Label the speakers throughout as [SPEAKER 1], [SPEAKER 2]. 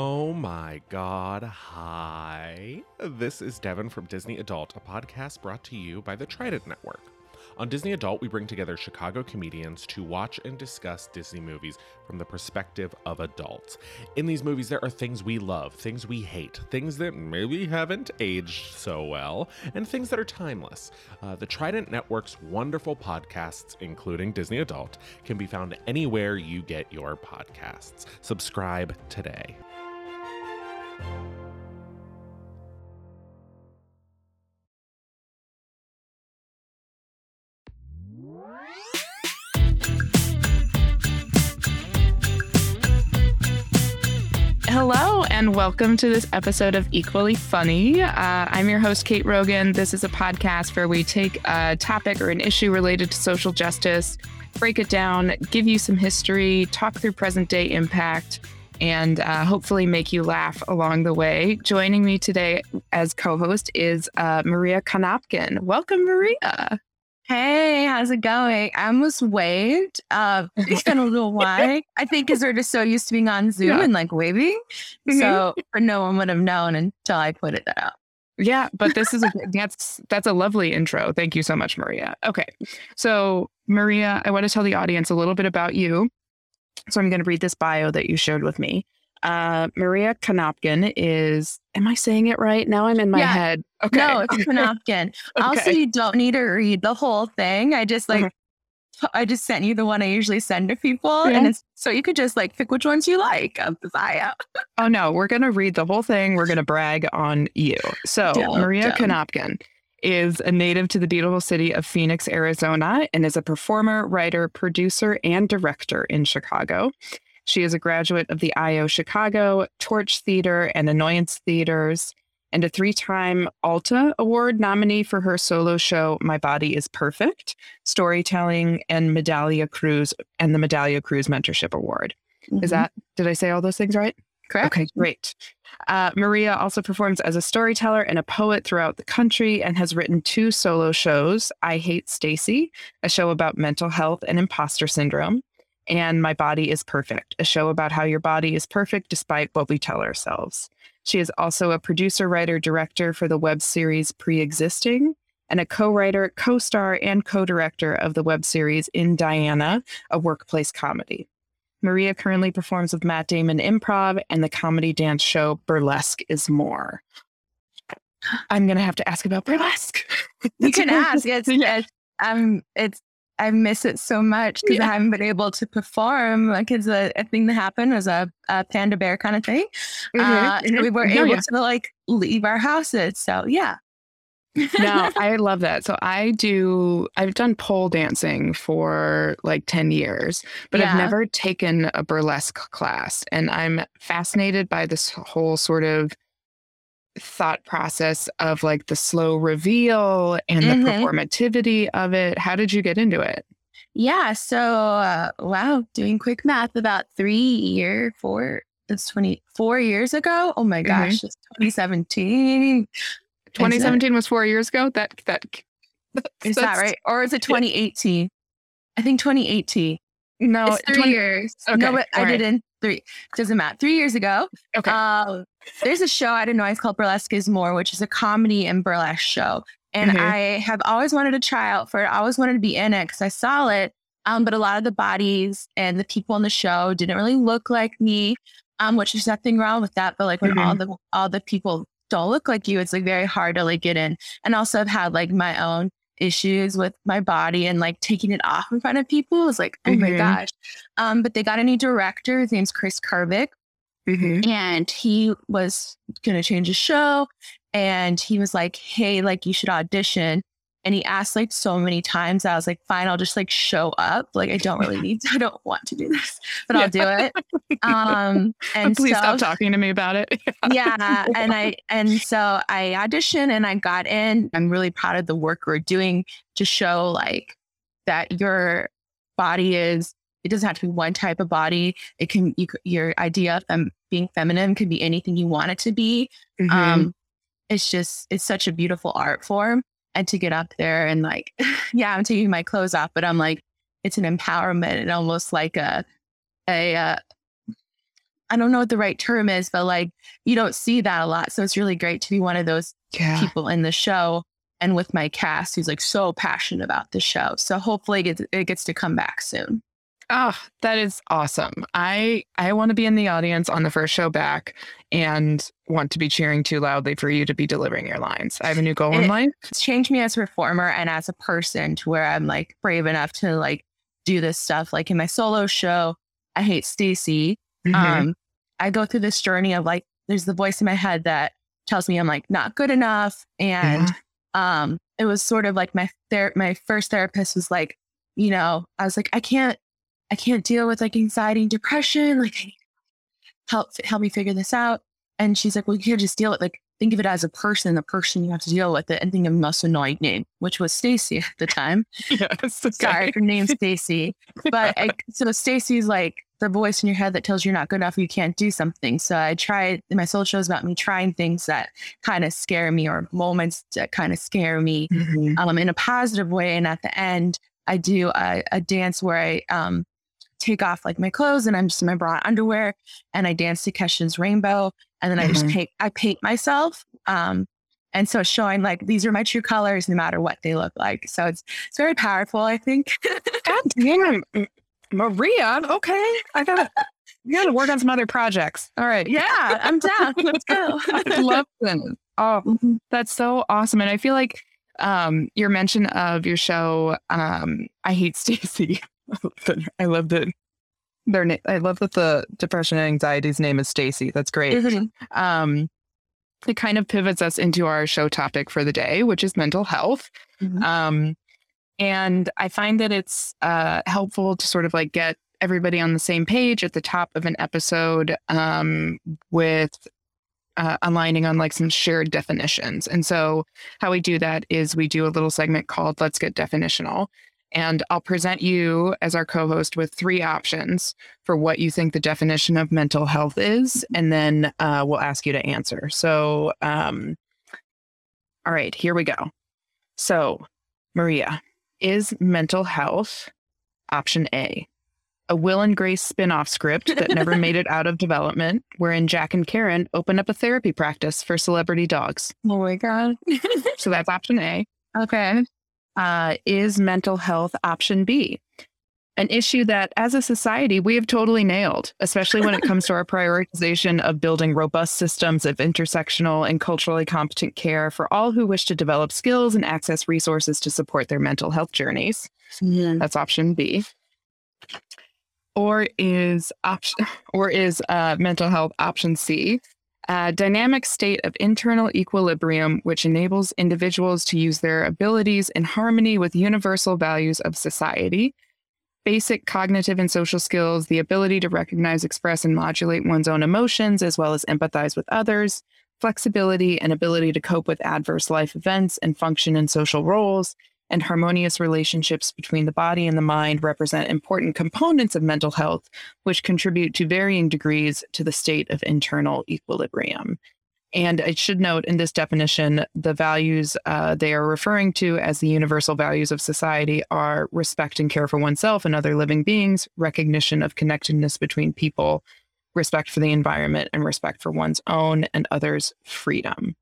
[SPEAKER 1] Oh my god, hi. This is Devin from Disney Adult, a podcast brought to you by the Trident Network. On Disney Adult, we bring together Chicago comedians to watch and discuss Disney movies from the perspective of adults. In these movies, there are things we love, things we hate, things that maybe haven't aged so well, and things that are timeless. Uh, the Trident Network's wonderful podcasts, including Disney Adult, can be found anywhere you get your podcasts. Subscribe today.
[SPEAKER 2] Hello, and welcome to this episode of Equally Funny. Uh, I'm your host, Kate Rogan. This is a podcast where we take a topic or an issue related to social justice, break it down, give you some history, talk through present day impact, and uh, hopefully make you laugh along the way. Joining me today as co host is uh, Maria Konopkin. Welcome, Maria.
[SPEAKER 3] Hey, how's it going? I almost waved. Uh, it's been a little while. I think because we're just so used to being on Zoom
[SPEAKER 2] Yeah.
[SPEAKER 3] and like waving.
[SPEAKER 2] Mhm.
[SPEAKER 3] So or no one would have known until I put it that out.
[SPEAKER 2] Yeah, but this is a, that's that's a lovely intro. Thank you so much, Maria. Okay, so Maria, I want to tell the audience a little bit about you. So I'm going to read this bio that you shared with me. Uh, Maria Konopkin is. Am I saying it right? Now I'm in my
[SPEAKER 3] Yeah.
[SPEAKER 2] head. Okay.
[SPEAKER 3] No, it's a napkin. Also, you don't need to read the whole thing. I just like I just sent you the one I usually send to people,
[SPEAKER 2] Yeah.
[SPEAKER 3] and it's so you could just like pick which ones you like of the bio.
[SPEAKER 2] Oh no, we're going to read the whole thing. We're going to brag on you. So,
[SPEAKER 3] Don't,
[SPEAKER 2] Maria
[SPEAKER 3] don't.
[SPEAKER 2] Konopkin is a native to the beautiful city of Phoenix, Arizona, and is a performer, writer, producer, and director in Chicago. She is a graduate of the IO Chicago, Torch Theater, and Annoyance Theaters, and a three time Alta Award nominee for her solo show, My Body is Perfect, Storytelling, and Medallia Cruz, and the Medallia Cruz Mentorship Award. Is
[SPEAKER 3] Mhm.
[SPEAKER 2] that, did I say all those things right?
[SPEAKER 3] Correct?
[SPEAKER 2] Okay, great. Uh, Maria also performs as a storyteller and a poet throughout the country and has written two solo shows I Hate Stacy, a show about mental health and imposter syndrome, and My Body is Perfect, a show about how your body is perfect despite what we tell ourselves. She is also a producer, writer, director for the web series Pre Existing. And a co writer, co star, and co director of the web series In Diana, a workplace comedy. Maria currently performs with Matt Damon Improv and the comedy dance show Burlesque is More. I'm going to have to ask about Burlesque.
[SPEAKER 3] You can ask. It's,
[SPEAKER 2] Yeah.
[SPEAKER 3] it's um it's I miss it so much because
[SPEAKER 2] Yeah.
[SPEAKER 3] I haven't been able to perform. Like it's a, a thing that happened as a, a panda bear kind of thing. Uh,
[SPEAKER 2] Mhm,
[SPEAKER 3] We were able
[SPEAKER 2] yeah.
[SPEAKER 3] to like leave our houses. So yeah.
[SPEAKER 2] No, I love that. So I do, I've done pole dancing for like 10 years, but I've never taken a burlesque class. And I'm fascinated by this whole sort of thought process of like the slow reveal and the
[SPEAKER 3] Mhm.
[SPEAKER 2] performativity of it. How did you get into it?
[SPEAKER 3] Yeah. So uh, wow, doing quick math, about three year four. It's twenty four years ago. Oh my
[SPEAKER 2] Mhm.
[SPEAKER 3] gosh, it's twenty seventeen.
[SPEAKER 2] 2017 was four years ago. That, that,
[SPEAKER 3] Is that right? Or is it twenty eighteen? I think twenty eighteen.
[SPEAKER 2] No,
[SPEAKER 3] it's three
[SPEAKER 2] 20
[SPEAKER 3] years.
[SPEAKER 2] Okay,
[SPEAKER 3] No, but I
[SPEAKER 2] right.
[SPEAKER 3] didn't. Three doesn't matter. Three years ago.
[SPEAKER 2] Okay.
[SPEAKER 3] Uh, there's a show I didn't know it's called Burlesque is More, which is a comedy and burlesque show. And
[SPEAKER 2] Mhm.
[SPEAKER 3] I have always wanted to try out for it. I always wanted to be in it because I saw it. Um, but a lot of the bodies and the people on the show didn't really look like me. Um, which is nothing wrong with that. But like when all the all the people don't look like you, it's like very hard to like get in. And also I've had like my own issues with my body and like taking it off in front of people was like, oh my
[SPEAKER 2] Mhm.
[SPEAKER 3] gosh. Um, but they got a new director. His name's Chris Karvik
[SPEAKER 2] Mhm.
[SPEAKER 3] and he was gonna change the show and he was like hey like you should audition and he asked like so many times i was like fine i'll just like show up. Like i don't really need to, i don't want to do this but i'll do it. Um and
[SPEAKER 2] Please
[SPEAKER 3] so
[SPEAKER 2] stop talking to me about it.
[SPEAKER 3] yeah and i and so i auditioned and i got in. I'm really proud of the work we're doing to show like that your body is it doesn't have to be one type of body. It can you, your idea of fem- being feminine could be anything you want it to be.
[SPEAKER 2] Mhm.
[SPEAKER 3] um it's just it's such a beautiful art form and to get up there and like yeah i'm taking my clothes off but i'm like it's an empowerment and almost like a a uh, I don't know what the right term is, but like you don't see that a lot. So it's really great to be one of those
[SPEAKER 2] Yeah.
[SPEAKER 3] people in the show and with my cast who's like so passionate about the show. So hopefully it gets, it gets to come back soon.
[SPEAKER 2] Oh, that is awesome. I I want to be in the audience on the first show back and want to be cheering too loudly for you to be delivering your lines. I have a new goal in life.
[SPEAKER 3] It's changed me as a performer and as a person to where I'm like brave enough to like do this stuff. Like in my solo show, I hate Stacy.
[SPEAKER 2] Mhm.
[SPEAKER 3] Um, I go through this journey of like, there's the voice in my head that tells me I'm like not good enough. And um, it was sort of like my ther- my first therapist was like, you know, I was like, I can't, I can't deal with like anxiety and depression. Like, help help me figure this out. And she's like, well, you can't just deal with like think of it as a person, the person you have to deal with it, and think of the most annoying name, which was Stacy at the time.
[SPEAKER 2] yes. okay.
[SPEAKER 3] Sorry, her name's Stacy. But I, so Stacy's like the voice in your head that tells you you're not good enough, you can't do something. So I tried my soul shows about me trying things that kind of scare me or moments that kind of scare me
[SPEAKER 2] Mhm.
[SPEAKER 3] um, in a positive way. And at the end, I do a, a dance where I um, take off like my clothes and I'm just in my bra and underwear and I dance to Kesha's Rainbow. And then I just
[SPEAKER 2] Mhm.
[SPEAKER 3] paint, I paint myself. Um, and so showing like these are my true colors no matter what they look like. So it's it's very powerful, I think.
[SPEAKER 2] God damn, Maria. Okay, I gotta, you gotta work on some other projects. All right.
[SPEAKER 3] yeah, I'm down. Let's go.
[SPEAKER 2] I love this. Oh,
[SPEAKER 3] Mhm.
[SPEAKER 2] that's so awesome. And I feel like um, your mention of your show, um, I hate Stacy. I love that their name. I love that the depression and anxiety's name is Stacy. That's great.
[SPEAKER 3] Mhm.
[SPEAKER 2] Um, it kind of pivots us into our show topic for the day, which is mental health.
[SPEAKER 3] Mhm.
[SPEAKER 2] Um, and I find that it's uh, helpful to sort of like get everybody on the same page at the top of an episode um, with uh, aligning on like some shared definitions. And so, how we do that is we do a little segment called Let's Get Definitional. And I'll present you as our co host with three options for what you think the definition of mental health is. And then uh, we'll ask you to answer. So, um, all right, here we go. So, Maria, is mental health option A? A Will and Grace spin off script that never made it out of development, wherein Jack and Karen open up a therapy practice for celebrity dogs.
[SPEAKER 3] Oh my God.
[SPEAKER 2] So that's option A.
[SPEAKER 3] okay.
[SPEAKER 2] Uh, is mental health option B? An issue that, as a society, we have totally nailed, especially when it comes to our prioritization of building robust systems of intersectional and culturally competent care for all who wish to develop skills and access resources to support their mental health journeys. That's option B. Or is option or is uh, mental health option C? A dynamic state of internal equilibrium which enables individuals to use their abilities in harmony with universal values of society. Basic cognitive and social skills, the ability to recognize, express, and modulate one's own emotions, as well as empathize with others, flexibility and ability to cope with adverse life events and function in social roles, and harmonious relationships between the body and the mind represent important components of mental health, which contribute to varying degrees to the state of internal equilibrium. And I should note in this definition, the values uh, they are referring to as the universal values of society are respect and care for oneself and other living beings, recognition of connectedness between people, respect for the environment, and respect for one's own and others' freedom.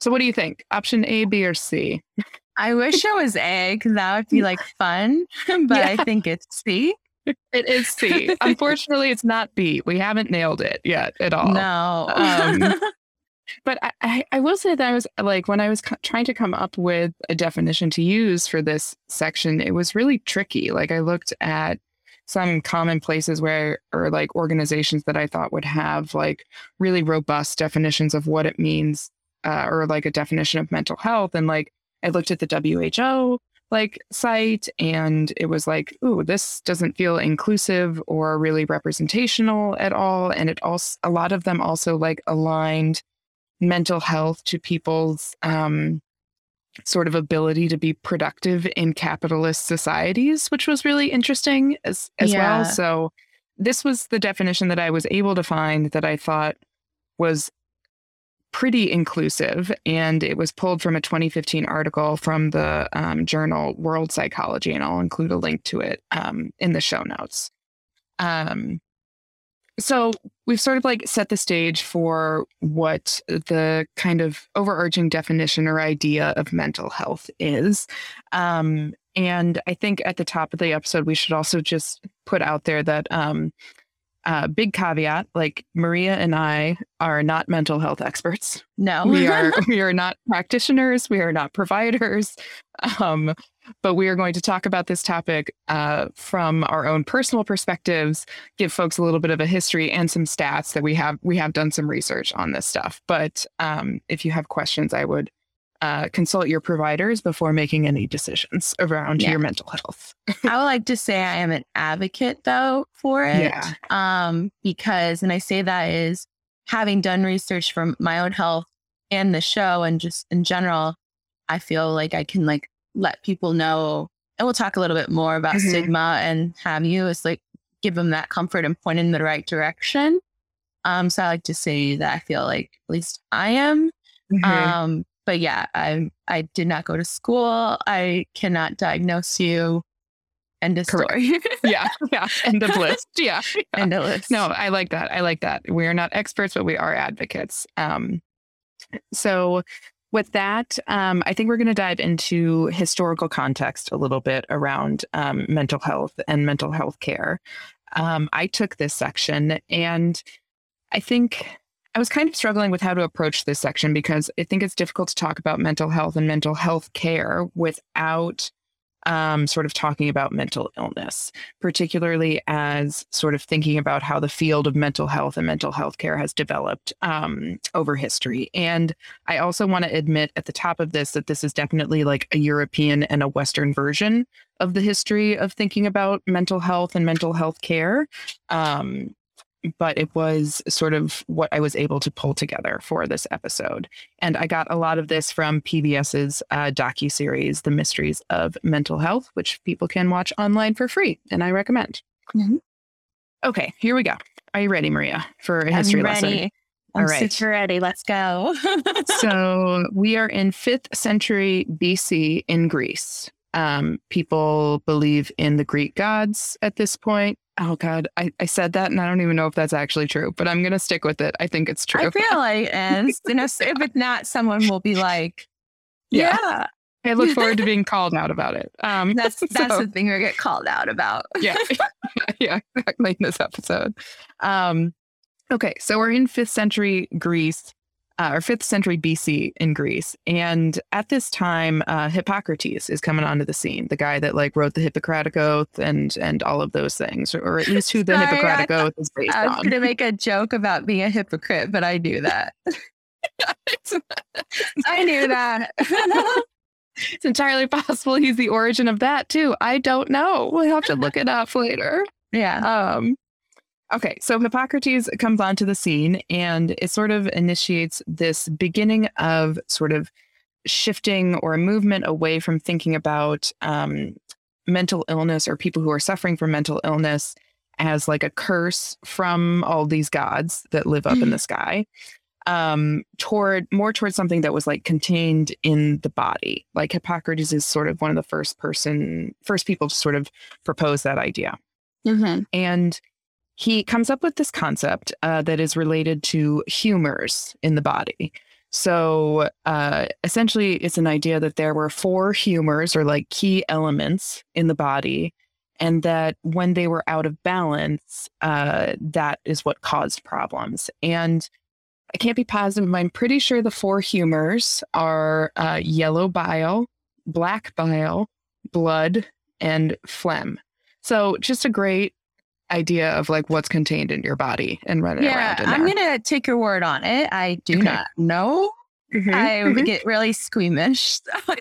[SPEAKER 2] So, what do you think? Option A, B, or C?
[SPEAKER 3] I wish it was A because that would be like fun, but I think it's C.
[SPEAKER 2] It is C. Unfortunately, it's not B. We haven't nailed it yet at all.
[SPEAKER 3] No.
[SPEAKER 2] Um, But I, I, I will say that I was like, when I was co- trying to come up with a definition to use for this section, it was really tricky. Like, I looked at some common places where, or like organizations that I thought would have like really robust definitions of what it means, uh, or like a definition of mental health. And like, I looked at the WHO like site and it was like, ooh, this doesn't feel inclusive or really representational at all. And it also, a lot of them also like aligned mental health to people's um, sort of ability to be productive in capitalist societies, which was really interesting as as
[SPEAKER 3] Yeah.
[SPEAKER 2] well. So this was the definition that I was able to find that I thought was pretty inclusive, and it was pulled from a 2015 article from the um, journal World Psychiatry, and I'll include a link to it um, in the show notes. Um, so we've sort of like set the stage for what the kind of overarching definition or idea of mental health is. Um, and I think at the top of the episode, we should also just put out there that um, uh, big caveat like Maria and I are not mental health experts.
[SPEAKER 3] No,
[SPEAKER 2] we are we are not practitioners. We are not providers. Um, but we are going to talk about this topic uh, from our own personal perspectives, give folks a little bit of a history and some stats that we have. We have done some research on this stuff. But um, if you have questions, I would uh, consult your providers before making any decisions around yeah. your mental health.
[SPEAKER 3] I would like to say I am an advocate though for it. Yeah. Um, because, and I say that is having done research from my own health and the show and just in general, I feel like I can like let people know, and we'll talk a little bit more about mm-hmm. stigma and have you is like give them that comfort and point in the right direction. Um, so I like to say that I feel like at least I am. Mm-hmm. Um, but yeah, I I did not go to school. I cannot diagnose you. End of Correct. story.
[SPEAKER 2] yeah, yeah. End of list. Yeah. yeah.
[SPEAKER 3] End of list.
[SPEAKER 2] No, I like that. I like that. We are not experts, but we are advocates. Um, so with that, um, I think we're going to dive into historical context a little bit around um, mental health and mental health care. Um, I took this section and I think I was kind of struggling with how to approach this section because I think it's difficult to talk about mental health and mental health care without um, sort of talking about mental illness, particularly as sort of thinking about how the field of mental health and mental health care has developed um, over history. And I also want to admit at the top of this that this is definitely like a European and a Western version of the history of thinking about mental health and mental health care. Um, but it was sort of what I was able to pull together for this episode. And I got a lot of this from PBS's uh, docu series, The Mysteries of Mental Health, which people can watch online for free, and I recommend. Mm-hmm. Okay, here we go. Are you ready, Maria, for a history
[SPEAKER 3] I'm
[SPEAKER 2] ready.
[SPEAKER 3] lesson? I'm All right. super ready. Let's go.
[SPEAKER 2] so we are in fifth century BC in Greece. Um, people believe in the Greek gods at this point. Oh God, I, I said that and I don't even know if that's actually true, but I'm gonna stick with it. I think it's true.
[SPEAKER 3] I feel like and you know, if it's not, someone will be like, Yeah. yeah.
[SPEAKER 2] I look forward to being called out about it. Um,
[SPEAKER 3] that's that's so, the thing we get called out about.
[SPEAKER 2] yeah, yeah, exactly in this episode. Um, okay, so we're in fifth century Greece uh, or fifth century BC in Greece. And at this time, uh, Hippocrates is coming onto the scene, the guy that like wrote the Hippocratic Oath and and all of those things, or at least who the Sorry, Hippocratic Oath is based
[SPEAKER 3] on.
[SPEAKER 2] I was
[SPEAKER 3] going to make a joke about being a hypocrite, but I knew that. I knew that.
[SPEAKER 2] it's entirely possible he's the origin of that too. I don't know. We'll have to look it up later.
[SPEAKER 3] Yeah.
[SPEAKER 2] Um, Okay, so Hippocrates comes onto the scene and it sort of initiates this beginning of sort of shifting or a movement away from thinking about um, mental illness or people who are suffering from mental illness as like a curse from all these gods that live up mm. in the sky um, toward more towards something that was like contained in the body. Like Hippocrates is sort of one of the first person, first people to sort of propose that idea. Mm-hmm. And he comes up with this concept uh, that is related to humors in the body. So uh, essentially, it's an idea that there were four humors or like key elements in the body, and that when they were out of balance, uh, that is what caused problems. And I can't be positive, but I'm pretty sure the four humors are uh, yellow bile, black bile, blood, and phlegm. So just a great idea of like what's contained in your body and run it yeah, around.
[SPEAKER 3] I'm gonna take your word on it. I do okay. not know. Mm-hmm. I mm-hmm. get really squeamish. So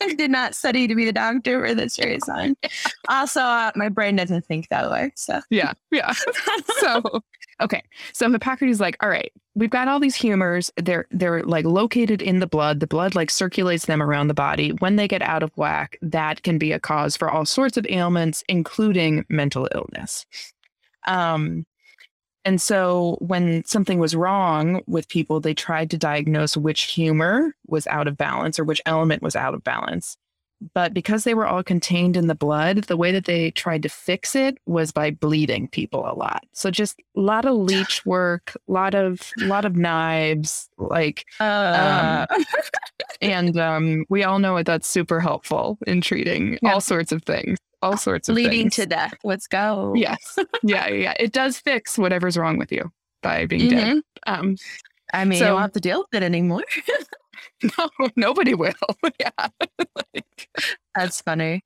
[SPEAKER 3] I, I, did not study to be the doctor for this reason. also, uh, my brain doesn't think that way. So
[SPEAKER 2] yeah, yeah. so okay, so Hippocrates like, all right, we've got all these humors. They're they're like located in the blood. The blood like circulates them around the body. When they get out of whack, that can be a cause for all sorts of ailments, including mental illness. Um, and so when something was wrong with people, they tried to diagnose which humor was out of balance or which element was out of balance. But because they were all contained in the blood, the way that they tried to fix it was by bleeding people a lot. So just a lot of leech work, a lot of lot of knives, like
[SPEAKER 3] Uh,
[SPEAKER 2] um, and um, we all know that that's super helpful in treating
[SPEAKER 3] Yeah.
[SPEAKER 2] all sorts of things, all sorts of
[SPEAKER 3] leading
[SPEAKER 2] things.
[SPEAKER 3] to death. Let's go.
[SPEAKER 2] Yes, yeah, yeah. It does fix whatever's wrong with you by being dead.
[SPEAKER 3] Mhm.
[SPEAKER 2] Um,
[SPEAKER 3] I mean,
[SPEAKER 2] So-
[SPEAKER 3] don't have to deal with it anymore.
[SPEAKER 2] no, nobody will. yeah. Like,
[SPEAKER 3] That's funny.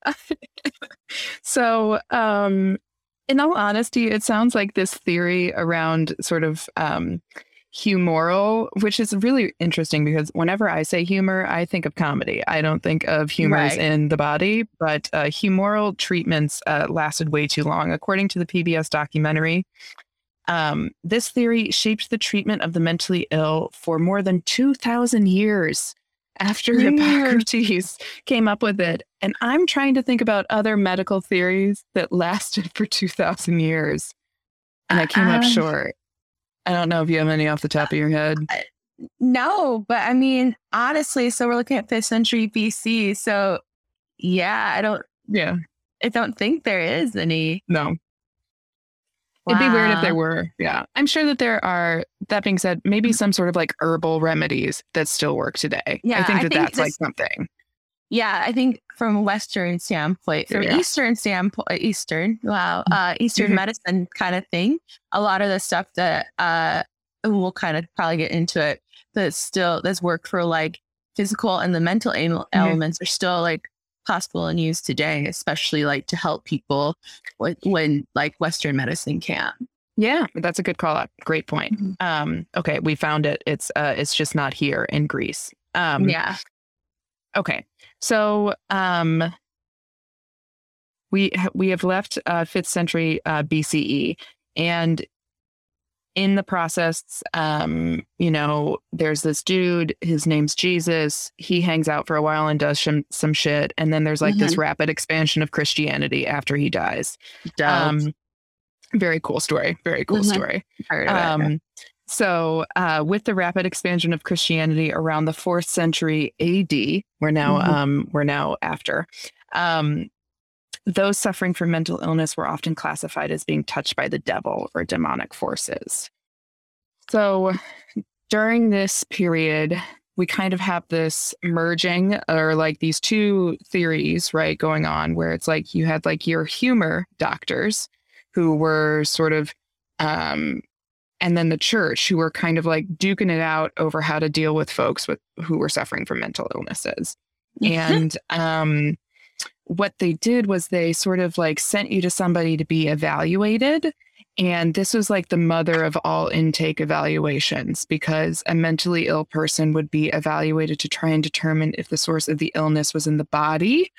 [SPEAKER 2] So, um, in all honesty, it sounds like this theory around sort of um, humoral, which is really interesting because whenever I say humor, I think of comedy. I don't think of humors
[SPEAKER 3] Right.
[SPEAKER 2] in the body, but uh, humoral treatments uh, lasted way too long. According to the PBS documentary, um, this theory shaped the treatment of the mentally ill for more than 2,000 years after
[SPEAKER 3] Weird.
[SPEAKER 2] Hippocrates came up with it. And I'm trying to think about other medical theories that lasted for 2,000 years. And I came up
[SPEAKER 3] Um,
[SPEAKER 2] short. I don't know if you have any off the top of your head.
[SPEAKER 3] No, but I mean, honestly, so we're looking at fifth century BC. So yeah, I don't
[SPEAKER 2] Yeah,
[SPEAKER 3] I don't think there is any.
[SPEAKER 2] no. It'd be weird if there were. Yeah. I'm sure that there are, that being said, maybe some sort of like herbal remedies that still work today. Yeah. I
[SPEAKER 3] Yeah,
[SPEAKER 2] think
[SPEAKER 3] I
[SPEAKER 2] that
[SPEAKER 3] think
[SPEAKER 2] that's like something.
[SPEAKER 3] Yeah, I think from a Western standpoint, from
[SPEAKER 2] Yeah.
[SPEAKER 3] Eastern standpoint, Eastern, wow,
[SPEAKER 2] Mm-hmm.
[SPEAKER 3] uh, Eastern
[SPEAKER 2] Mhm.
[SPEAKER 3] medicine kind of thing. A lot of the stuff that uh, we'll kind of probably get into it. That's still that's worked for like physical and the mental ele-
[SPEAKER 2] Mhm.
[SPEAKER 3] elements are still like possible and used today, especially like to help people when, when like Western medicine can't.
[SPEAKER 2] Yeah, that's a good call out. Great point.
[SPEAKER 3] Mhm.
[SPEAKER 2] Um, okay, we found it. It's uh it's just not here in Greece. Um
[SPEAKER 3] yeah.
[SPEAKER 2] okay. So um we we have left uh 5th century uh BCE and in the process um you know there's this dude his name's Jesus he hangs out for a while and does some some shit and then there's like this rapid expansion of Christianity after he dies um very cool story very cool
[SPEAKER 3] Mhm.
[SPEAKER 2] story
[SPEAKER 3] Heard of it.
[SPEAKER 2] um, so, uh, with the rapid expansion of Christianity around the fourth century AD, we're now
[SPEAKER 3] Mhm.
[SPEAKER 2] um, we're now after. Um, those suffering from mental illness were often classified as being touched by the devil or demonic forces. So, during this period, we kind of have this merging or like these two theories, right, going on where it's like you had like your humor doctors who were sort of um and then the church who were kind of like duking it out over how to deal with folks with who were suffering from mental illnesses and um what they did was they sort of like sent you to somebody to be evaluated and this was like the mother of all intake evaluations because a mentally ill person would be evaluated to try and determine if the source of the illness was in the body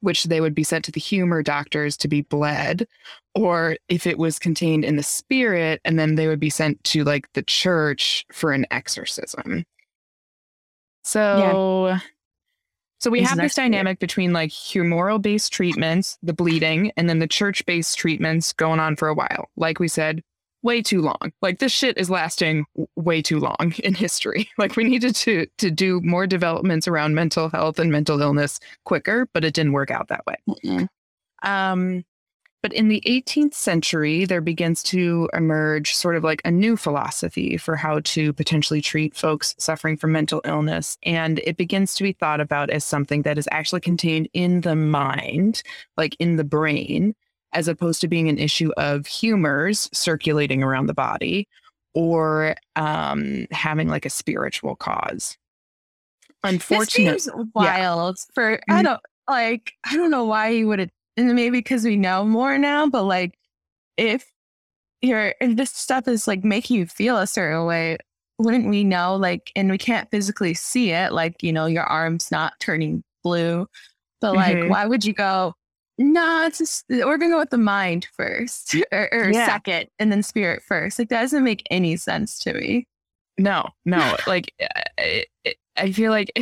[SPEAKER 2] which they would be sent to the humor doctors to be bled or if it was contained in the spirit and then they would be sent to like the church for an exorcism. So so we have this dynamic between like humoral based treatments the bleeding and then the church based treatments going on for a while. Like we said way too long. Like this shit is lasting way too long in history. Like we needed to to do more developments around mental health and mental illness quicker but it didn't work out that way.
[SPEAKER 3] Mm-mm.
[SPEAKER 2] um, but in the 18th century, there begins to emerge sort of like a new philosophy for how to potentially treat folks suffering from mental illness. And it begins to be thought about as something that is actually contained in the mind, like in the brain, as opposed to being an issue of humors circulating around the body or um, having like a spiritual cause. Unfortunately,
[SPEAKER 3] This seems wild for I
[SPEAKER 2] Mhm.
[SPEAKER 3] don't like I don't know why you would have and maybe because we know more now, but like if you're if this stuff is like making you feel a certain way, wouldn't we know like and we can't physically see it, like, you know, your arm's not turning blue. But like
[SPEAKER 2] Mhm.
[SPEAKER 3] why would you go, no, it's just we're gonna go with the mind first or, or
[SPEAKER 2] Yeah.
[SPEAKER 3] second and then spirit first. Like that doesn't make any sense to me.
[SPEAKER 2] No, no. like, I, I- I feel like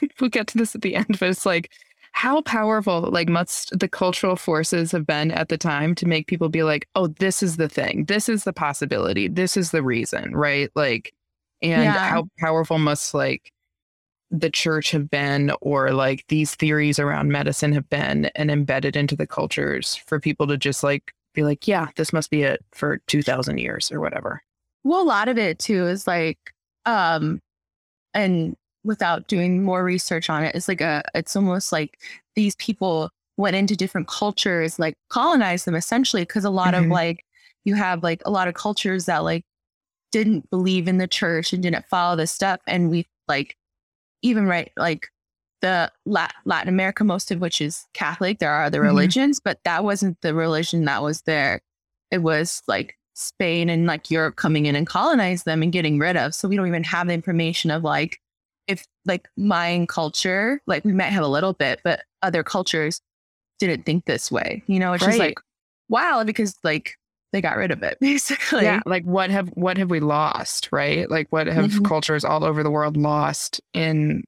[SPEAKER 2] we'll get to this at the end, but it's like, how powerful, like, must the cultural forces have been at the time to make people be like, oh, this is the thing, this is the possibility, this is the reason, right? Like, and
[SPEAKER 3] Yeah.
[SPEAKER 2] how powerful must like the church have been or like these theories around medicine have been and embedded into the cultures for people to just like be like, yeah, this must be it for 2000 years or whatever.
[SPEAKER 3] Well, a lot of it too is like, um, and without doing more research on it, it's like a, it's almost like these people went into different cultures, like colonized them essentially, because a lot mm-hmm. of like, you have like a lot of cultures that like didn't believe in the church and didn't follow this stuff. And we like, even right, like the Latin America, most of which is Catholic. There are other mm-hmm. religions, but that wasn't the religion that was there. It was like Spain and like Europe coming in and colonized them and getting rid of. So we don't even have the information of like if like mine culture, like we might have a little bit, but other cultures didn't think this way. You know, it's right. just like wow, because like they got rid of it basically.
[SPEAKER 2] Yeah, like what have what have we lost, right? Like what have mm-hmm. cultures all over the world lost in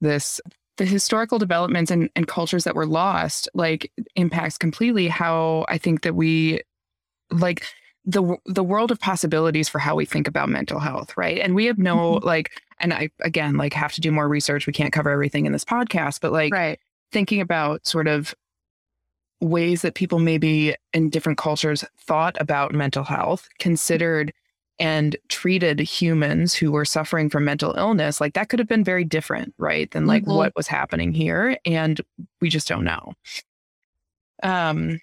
[SPEAKER 2] this the historical developments and, and cultures that were lost like impacts completely how I think that we like the the world of possibilities for how we think about mental health, right? And we have no mm-hmm. like and I again like have to do more research. We can't cover everything in this podcast, but like
[SPEAKER 3] right.
[SPEAKER 2] thinking about sort of ways that people maybe in different cultures thought about mental health, considered and treated humans who were suffering from mental illness, like that could have been very different, right? Than like mm-hmm. what was happening here. And we just don't know. Um,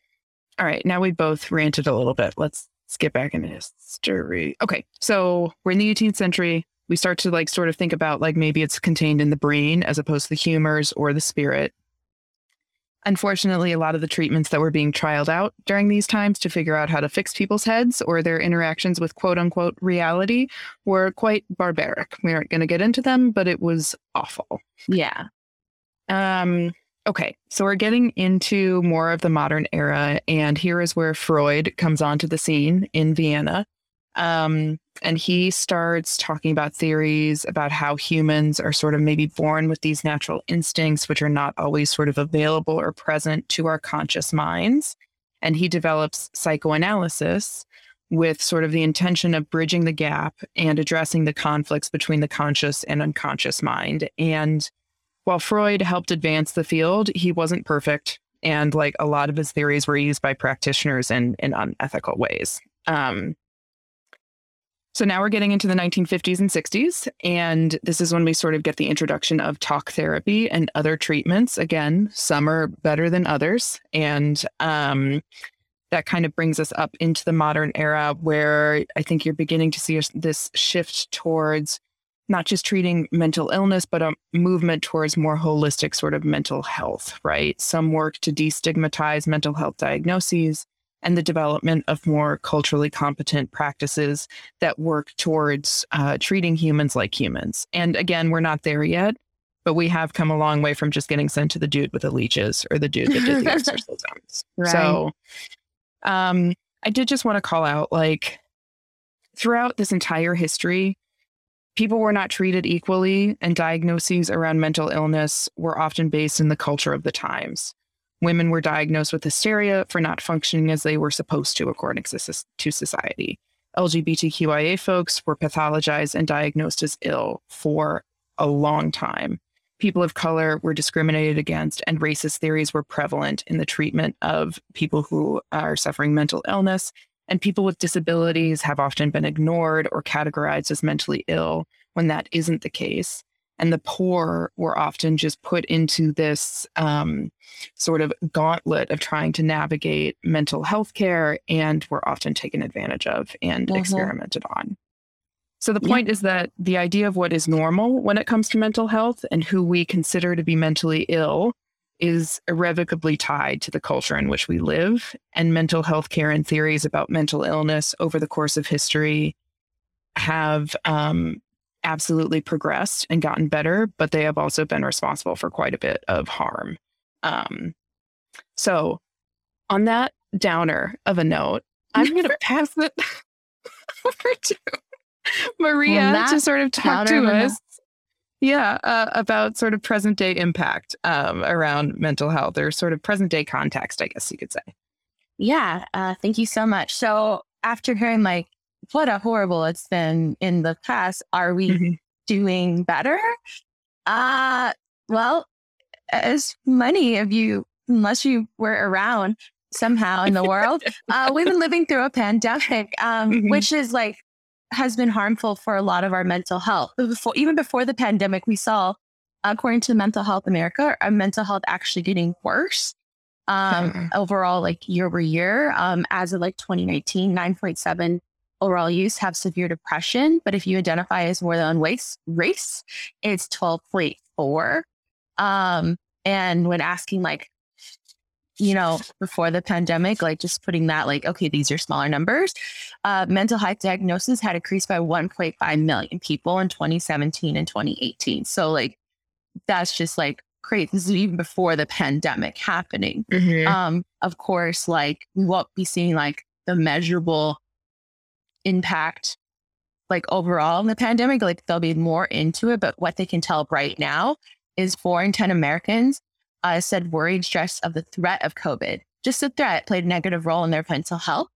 [SPEAKER 2] all right, now we both ranted a little bit. Let's, let's get back into history. Okay, so we're in the 18th century. We start to like sort of think about like maybe it's contained in the brain as opposed to the humors or the spirit. Unfortunately, a lot of the treatments that were being trialed out during these times to figure out how to fix people's heads or their interactions with quote unquote reality were quite barbaric. We aren't going to get into them, but it was awful.
[SPEAKER 3] Yeah.
[SPEAKER 2] Um, okay, so we're getting into more of the modern era, and here is where Freud comes onto the scene in Vienna. Um, and he starts talking about theories about how humans are sort of maybe born with these natural instincts, which are not always sort of available or present to our conscious minds. And he develops psychoanalysis with sort of the intention of bridging the gap and addressing the conflicts between the conscious and unconscious mind. And while Freud helped advance the field, he wasn't perfect. And like a lot of his theories were used by practitioners in, in unethical ways. Um, so now we're getting into the 1950s and 60s. And this is when we sort of get the introduction of talk therapy and other treatments. Again, some are better than others. And um, that kind of brings us up into the modern era where I think you're beginning to see this shift towards not just treating mental illness, but a movement towards more holistic sort of mental health, right? Some work to destigmatize mental health diagnoses and the development of more culturally competent practices that work towards uh, treating humans like humans. And again, we're not there yet, but we have come a long way from just getting sent to the dude with the leeches or the dude that did the exorcisms. Right. So um, I did just want to call out like throughout this entire history, people were not treated equally, and diagnoses around mental illness were often based in the culture of the times. Women were diagnosed with hysteria for not functioning as they were supposed to, according to society. LGBTQIA folks were pathologized and diagnosed as ill for a long time. People of color were discriminated against, and racist theories were prevalent in the treatment of people who are suffering mental illness. And people with disabilities have often been ignored or categorized as mentally ill when that isn't the case and the poor were often just put into this um, sort of gauntlet of trying to navigate mental health care and were often taken advantage of and mm-hmm. experimented on. So the point yeah. is that the idea of what is normal when it comes to mental health and who we consider to be mentally ill is irrevocably tied to the culture in which we live. And mental health care and theories about mental illness over the course of history have um, absolutely progressed and gotten better, but they have also been responsible for quite a bit of harm. Um, so, on that downer of a note, I'm going to pass it over to Maria well, to sort of talk to us. Yeah, uh, about sort of present day impact um, around mental health or sort of present day context, I guess you could say.
[SPEAKER 3] Yeah, uh, thank you so much. So, after hearing like what a horrible it's been in the past. Are we mm-hmm. doing better? Uh, well, as many of you, unless you were around somehow in the world, uh, we've been living through a pandemic, um, mm-hmm. which is like has been harmful for a lot of our mental health. Before, even before the pandemic, we saw, according to Mental Health America, our mental health actually getting worse um, mm-hmm. overall, like year over year. Um, as of like 2019, 9.7 overall use have severe depression. But if you identify as more than race, race, it's 12.4. Um, and when asking like, you know, before the pandemic, like just putting that like, okay, these are smaller numbers. Uh, mental health diagnosis had increased by 1.5 million people in 2017 and 2018. So like, that's just like crazy. This is even before the pandemic happening. Mm-hmm. Um, of course, like we won't be seeing like the measurable impact like overall in the pandemic. Like they'll be more into it, but what they can tell right now is four in 10 Americans uh, said worried stress of the threat of COVID. Just the threat played a negative role in their mental health.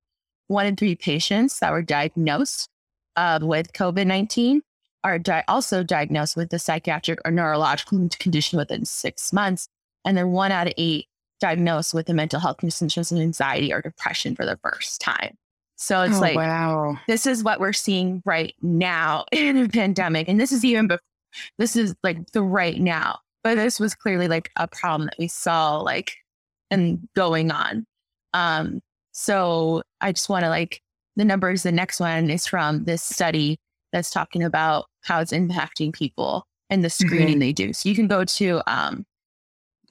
[SPEAKER 3] One in three patients that were diagnosed uh, with COVID 19 are di- also diagnosed with a psychiatric or neurological condition within six months. And then one out of eight diagnosed with a mental health condition such as anxiety or depression for the first time. So it's oh, like, wow, this is what we're seeing right now in a pandemic. And this is even before, this is like the right now. But this was clearly like a problem that we saw like and going on. Um, so I just want to like the numbers. The next one is from this study that's talking about how it's impacting people and the screening mm-hmm. they do. So you can go to um,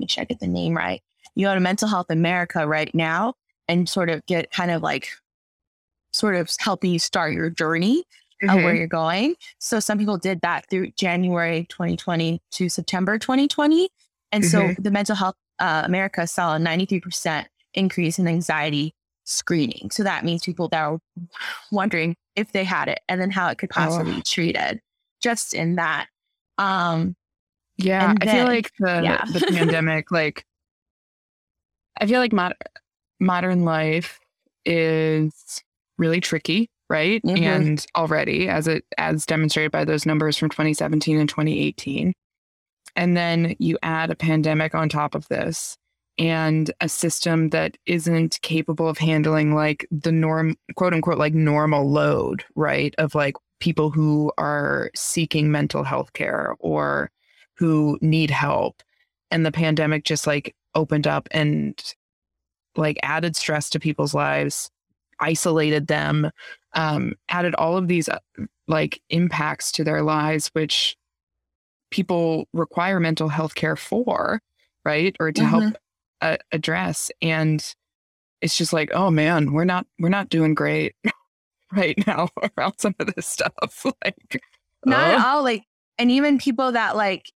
[SPEAKER 3] make sure I get the name right. You go to Mental Health America right now and sort of get kind of like sort of helping you start your journey mm-hmm. of where you're going. So some people did that through January 2020 to September 2020. And mm-hmm. so the Mental Health uh, America saw a 93% increase in anxiety screening. So that means people that are wondering if they had it and then how it could possibly oh. be treated just in that. Um,
[SPEAKER 2] yeah, then, I feel like the, yeah. the pandemic, like, I feel like mod- modern life is really tricky, right? Mm-hmm. And already, as it as demonstrated by those numbers from 2017 and 2018, and then you add a pandemic on top of this, and a system that isn't capable of handling like the norm, quote unquote, like normal load, right? Of like people who are seeking mental health care or who need help. And the pandemic just like opened up and like added stress to people's lives, isolated them, um, added all of these uh, like impacts to their lives, which people require mental health care for, right? Or to mm-hmm. help uh, address. And it's just like, oh man, we're not we're not doing great right now around some of this stuff. like
[SPEAKER 3] not at all. Like and even people that like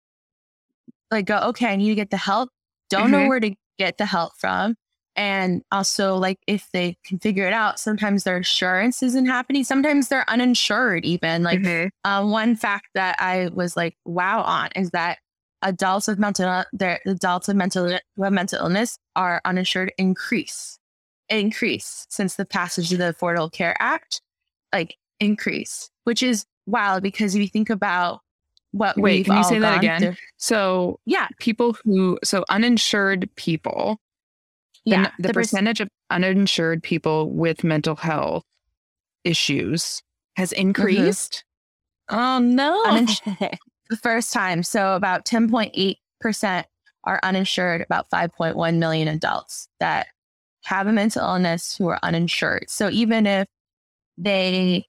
[SPEAKER 3] like go, okay, I need to get the help, don't mm-hmm. know where to get the help from. And also, like, if they can figure it out, sometimes their insurance isn't happening. Sometimes they're uninsured, even. Like, mm-hmm. uh, one fact that I was like, wow, on is that adults with mental their adults with mental with mental illness are uninsured increase increase since the passage of the Affordable Care Act, like increase, which is wild because if you think about what
[SPEAKER 2] wait, can you say that again? Through. So yeah, people who so uninsured people. Yeah, the, the, percentage of uninsured people with mental health issues has mm-hmm. increased.
[SPEAKER 3] Mm-hmm. Oh no! the first time. So about 10.8% are uninsured, about 5.1 million adults that have a mental illness who are uninsured. So even if they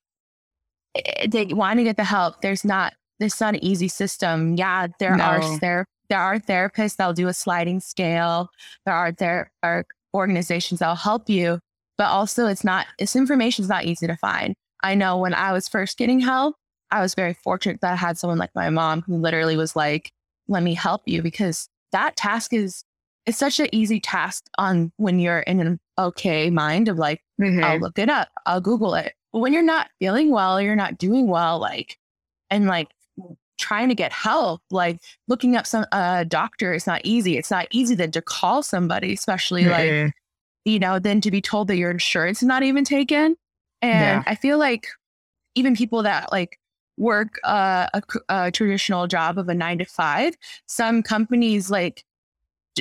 [SPEAKER 3] eh, they want to get the help, there's not there's not an easy system. Yeah, there no. are there there are therapists that'll do a sliding scale. There are there are organizations that'll help you, but also it's not this information is not easy to find. I know when I was first getting help, I was very fortunate that I had someone like my mom who literally was like, let me help you because that task is it's such an easy task on when you're in an okay mind of like, mm-hmm. I'll look it up, I'll Google it. But when you're not feeling well, you're not doing well, like, and like trying to get help, like looking up some a uh, doctor is not easy. It's not easy then to call somebody, especially mm-hmm. like, you know, then to be told that your insurance is not even taken. And yeah. I feel like even people that like work uh, a, a traditional job of a nine to five. Some companies like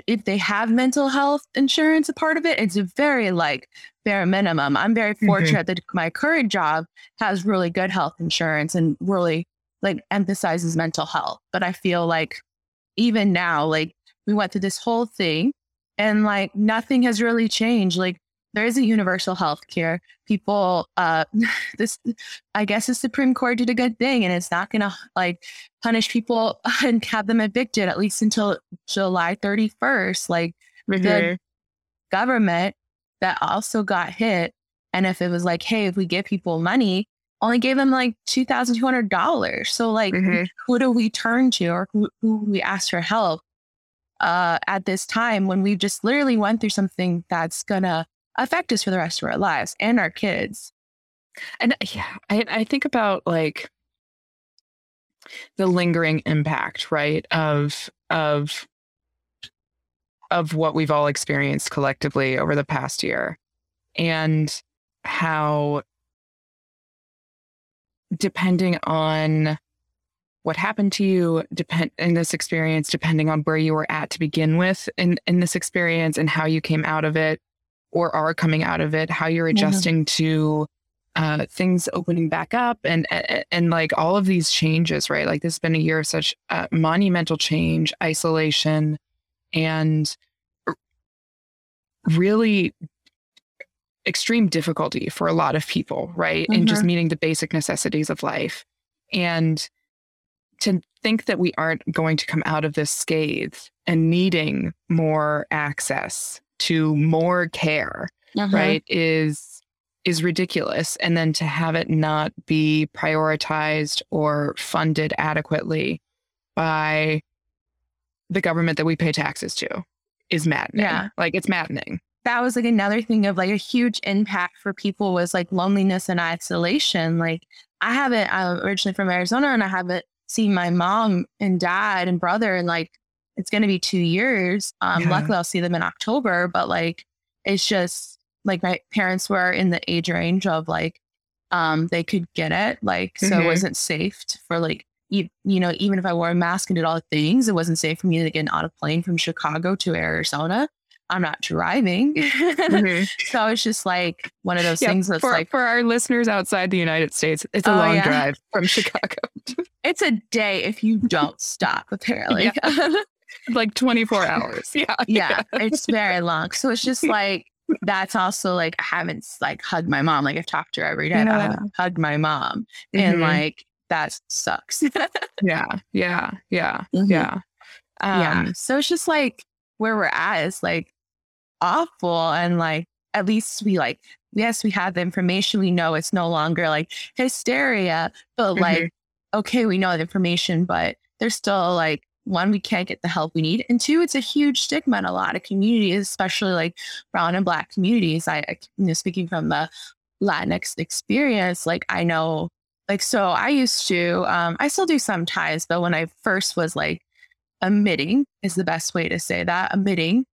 [SPEAKER 3] if they have mental health insurance a part of it, it's a very like bare minimum. I'm very mm-hmm. fortunate mm-hmm. that my current job has really good health insurance and really like emphasizes mental health. But I feel like even now, like we went through this whole thing and like nothing has really changed. Like there isn't universal health care. People, uh, this, I guess the Supreme Court did a good thing and it's not going to like punish people and have them evicted at least until July 31st. Like mm-hmm. the government that also got hit. And if it was like, hey, if we give people money, only gave them like $2,200. So like, mm-hmm. who do we turn to or who, who we ask for help? Uh, at this time when we just literally went through something that's gonna affect us for the rest of our lives and our kids.
[SPEAKER 2] And yeah, I, I think about like the lingering impact, right? Of of of what we've all experienced collectively over the past year and how depending on what happened to you depend in this experience depending on where you were at to begin with in in this experience and how you came out of it or are coming out of it, how you're adjusting to uh, things opening back up and, and, and like all of these changes, right? Like this has been a year of such uh, monumental change, isolation, and really extreme difficulty for a lot of people, right? Mm-hmm. In just meeting the basic necessities of life. And to think that we aren't going to come out of this scathed and needing more access to more care, uh-huh. right, is is ridiculous. And then to have it not be prioritized or funded adequately by the government that we pay taxes to is maddening. Yeah. Like it's maddening.
[SPEAKER 3] That was like another thing of like a huge impact for people was like loneliness and isolation. Like I haven't, I'm originally from Arizona and I haven't seen my mom and dad and brother and like it's going to be two years. Um, yeah. Luckily, I'll see them in October, but like, it's just like my parents were in the age range of like, um, they could get it. Like, mm-hmm. so it mm-hmm. wasn't safe for like, you, you know, even if I wore a mask and did all the things, it wasn't safe for me to get on a plane from Chicago to Arizona. I'm not driving. Mm-hmm. so it's just like one of those yeah, things that's
[SPEAKER 2] for,
[SPEAKER 3] like
[SPEAKER 2] for our listeners outside the United States, it's a oh, long yeah. drive from Chicago.
[SPEAKER 3] it's a day if you don't stop, apparently. Yeah
[SPEAKER 2] like 24 hours. Yeah.
[SPEAKER 3] yeah. It's very long. So it's just like, that's also like, I haven't like hugged my mom. Like I've talked to her every day. I haven't hugged my mom. Mm-hmm. And like, that sucks.
[SPEAKER 2] yeah. Yeah. Yeah. Mm-hmm. Yeah.
[SPEAKER 3] Um, yeah. So it's just like where we're at is like awful. And like, at least we like, yes, we have the information. We know it's no longer like hysteria, but like, mm-hmm. okay, we know the information, but there's still like one, we can't get the help we need. And two, it's a huge stigma in a lot of communities, especially like brown and black communities. I, I you know, speaking from the Latinx experience, like I know, like, so I used to, um, I still do sometimes, but when I first was like admitting is the best way to say that, admitting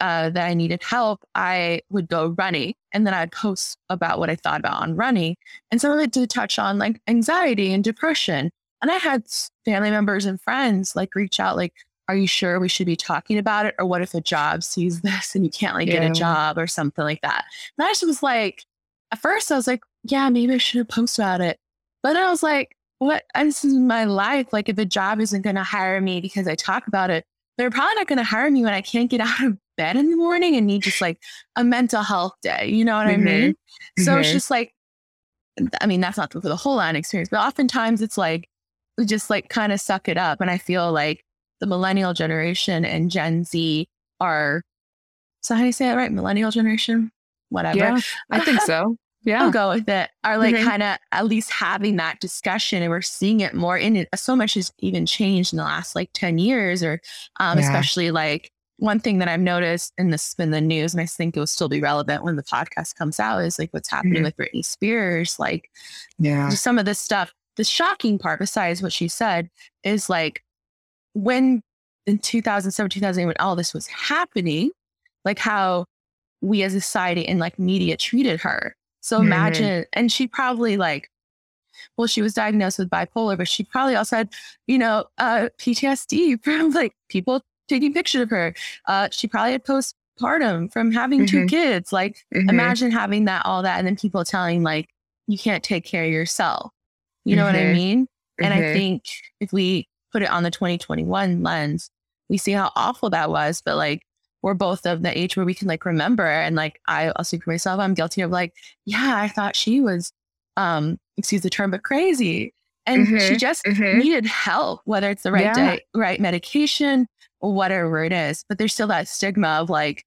[SPEAKER 3] uh, that I needed help, I would go running and then I'd post about what I thought about on running. And some of it did touch on like anxiety and depression. And I had family members and friends like reach out, like, are you sure we should be talking about it? Or what if a job sees this and you can't like yeah. get a job or something like that? And I just was like, at first I was like, yeah, maybe I should have posted about it. But then I was like, what? This is my life. Like, if a job isn't going to hire me because I talk about it, they're probably not going to hire me when I can't get out of bed in the morning and need just like a mental health day. You know what mm-hmm. I mean? Mm-hmm. So it's mm-hmm. just like, I mean, that's not for the whole line experience, but oftentimes it's like, we just like kind of suck it up. And I feel like the millennial generation and Gen Z are, so how do you say it right? Millennial generation? Whatever.
[SPEAKER 2] Yeah, I think so. Yeah.
[SPEAKER 3] I'll go with it. Are like mm-hmm. kind of at least having that discussion and we're seeing it more in it. So much has even changed in the last like 10 years or um, yeah. especially like one thing that I've noticed in this in the news, and I think it will still be relevant when the podcast comes out, is like what's happening mm-hmm. with Britney Spears. Like, yeah, some of this stuff the shocking part, besides what she said, is like when in 2007, 2008, when all this was happening, like how we as a society and like media treated her. So mm-hmm. imagine, and she probably like well, she was diagnosed with bipolar, but she probably also had, you know, uh, PTSD from like people taking pictures of her. Uh, she probably had postpartum from having mm-hmm. two kids. Like, mm-hmm. imagine having that, all that, and then people telling like you can't take care of yourself. You know mm-hmm. what I mm-hmm. mean? And I mm-hmm. think if we put it on the 2021 lens, we see how awful that was. But like, we're both of the age where we can like remember. And like, I, I'll speak for myself. I'm guilty of like, yeah, I thought she was, um, excuse the term, but crazy. And mm-hmm, she just mm-hmm. needed help, whether it's the right yeah. day, right medication, whatever it is. But there's still that stigma of like,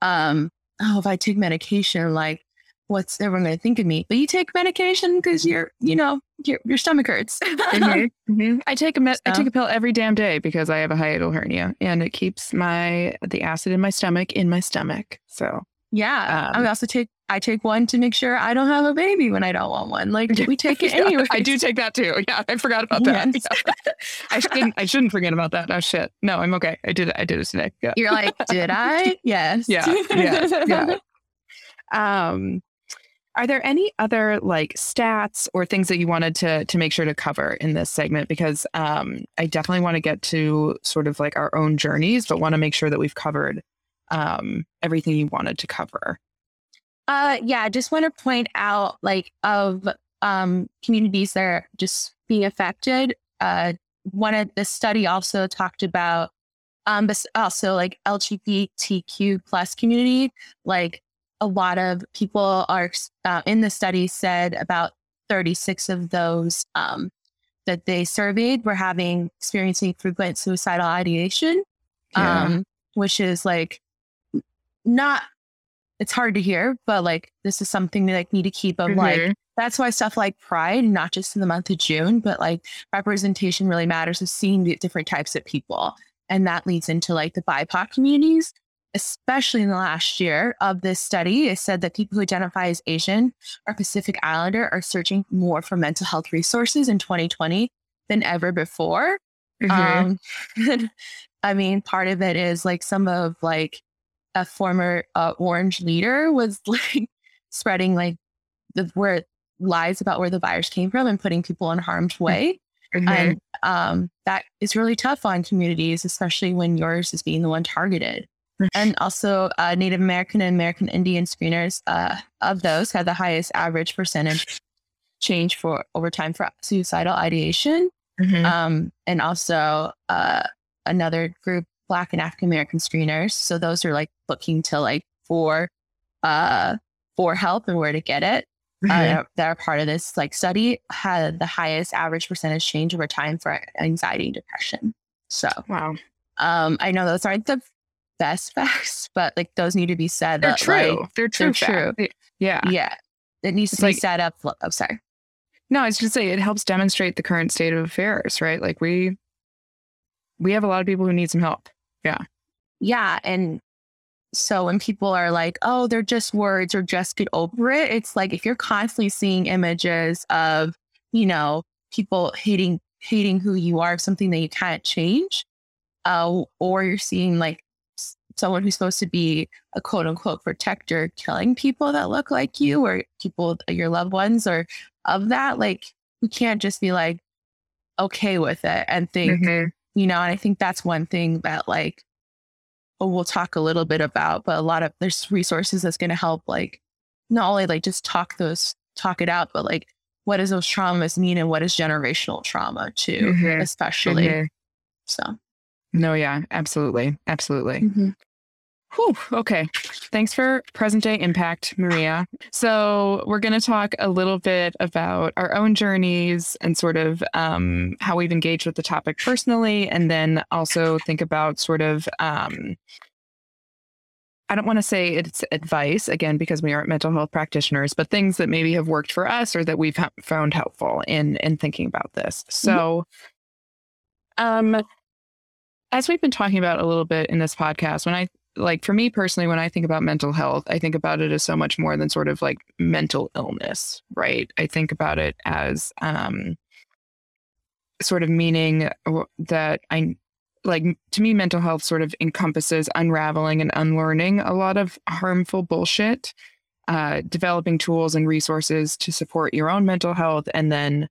[SPEAKER 3] um, oh, if I take medication, like what's everyone going to think of me? But you take medication because you're, you know, your, your stomach hurts.
[SPEAKER 2] mm-hmm, mm-hmm. I take a med- so. I take a pill every damn day because I have a hiatal hernia, and it keeps my the acid in my stomach in my stomach. So
[SPEAKER 3] yeah, um, I also take I take one to make sure I don't have a baby when I don't want one. Like we take it
[SPEAKER 2] yeah,
[SPEAKER 3] anyway.
[SPEAKER 2] I do take that too. Yeah, I forgot about that. Yes. Yeah. I shouldn't. I shouldn't forget about that. Oh shit. No, I'm okay. I did it. I did it today.
[SPEAKER 3] Yeah. You're like, did I? Yes.
[SPEAKER 2] Yeah. Yeah. Yeah. Um, are there any other like stats or things that you wanted to to make sure to cover in this segment? Because um, I definitely want to get to sort of like our own journeys, but want to make sure that we've covered um, everything you wanted to cover.
[SPEAKER 3] Uh, yeah, I just want to point out like of um, communities that are just being affected. Uh, one of the study also talked about um, but also like LGBTQ plus community, like a lot of people are uh, in the study said about 36 of those um, that they surveyed were having experiencing frequent suicidal ideation, yeah. um, which is like not. It's hard to hear, but like this is something they like need to keep of mm-hmm. like that's why stuff like pride, not just in the month of June, but like representation really matters of seeing the different types of people. And that leads into like the BIPOC communities especially in the last year of this study, it said that people who identify as Asian or Pacific Islander are searching more for mental health resources in 2020 than ever before. Mm-hmm. Um, I mean, part of it is like some of like a former uh, Orange leader was like spreading like the where lies about where the virus came from and putting people in harm's way. Mm-hmm. And um, that is really tough on communities, especially when yours is being the one targeted and also uh, Native American and American Indian screeners uh, of those had the highest average percentage change for over time for suicidal ideation. Mm-hmm. Um, and also uh, another group, Black and African American screeners. So those are like looking to like for uh, for help and where to get it. Uh, mm-hmm. that are part of this like study had the highest average percentage change over time for anxiety and depression. So
[SPEAKER 2] wow.
[SPEAKER 3] Um, I know those aren't the best facts, but like those need to be said.
[SPEAKER 2] They're
[SPEAKER 3] that,
[SPEAKER 2] true.
[SPEAKER 3] Like,
[SPEAKER 2] they're true.
[SPEAKER 3] They're
[SPEAKER 2] true. Yeah.
[SPEAKER 3] Yeah. It needs it's to be set up. Oh, sorry.
[SPEAKER 2] No, I was just say it helps demonstrate the current state of affairs, right? Like we we have a lot of people who need some help. Yeah.
[SPEAKER 3] Yeah. And so when people are like, oh, they're just words or just get over it, it's like if you're constantly seeing images of, you know, people hating hating who you are, something that you can't change, uh, or you're seeing like someone who's supposed to be a quote unquote protector killing people that look like you or people your loved ones or of that like we can't just be like okay with it and think mm-hmm. You know and i think that's one thing that like we'll talk a little bit about but a lot of there's resources that's going to help like not only like just talk those talk it out but like what does those traumas mean and what is generational trauma too mm-hmm. especially mm-hmm. so
[SPEAKER 2] no, yeah, absolutely. Absolutely. Mm-hmm. Whew, okay. Thanks for present day impact, Maria. So, we're going to talk a little bit about our own journeys and sort of um, how we've engaged with the topic personally, and then also think about sort of. Um, I don't want to say it's advice again because we aren't mental health practitioners, but things that maybe have worked for us or that we've found helpful in in thinking about this. So, mm-hmm. um, as we've been talking about a little bit in this podcast, when I like for me personally, when I think about mental health, I think about it as so much more than sort of like mental illness, right? I think about it as um, sort of meaning that I like to me, mental health sort of encompasses unraveling and unlearning a lot of harmful bullshit uh, developing tools and resources to support your own mental health, and then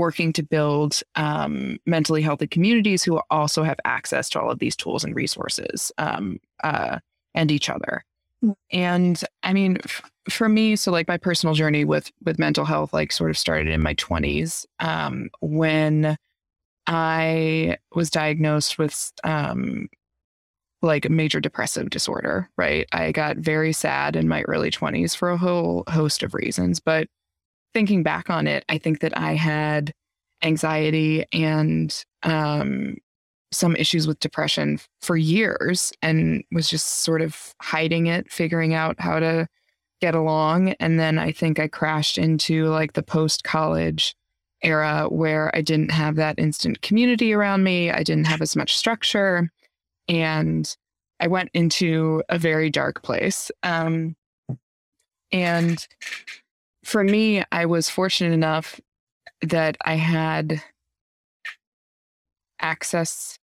[SPEAKER 2] working to build um, mentally healthy communities who also have access to all of these tools and resources um, uh, and each other. Hmm. And I mean, f- for me, so like my personal journey with with mental health, like sort of started in my twenties um, when I was diagnosed with um, like a major depressive disorder. Right, I got very sad in my early twenties for a whole host of reasons, but thinking back on it, I think that I had anxiety and um, some issues with depression for years and was just sort of hiding it, figuring out how to get along. And then I think I crashed into like the post college era where I didn't have that instant community around me. I didn't have as much structure. And I went into a very dark place. Um, and for me, I was fortunate enough that I had access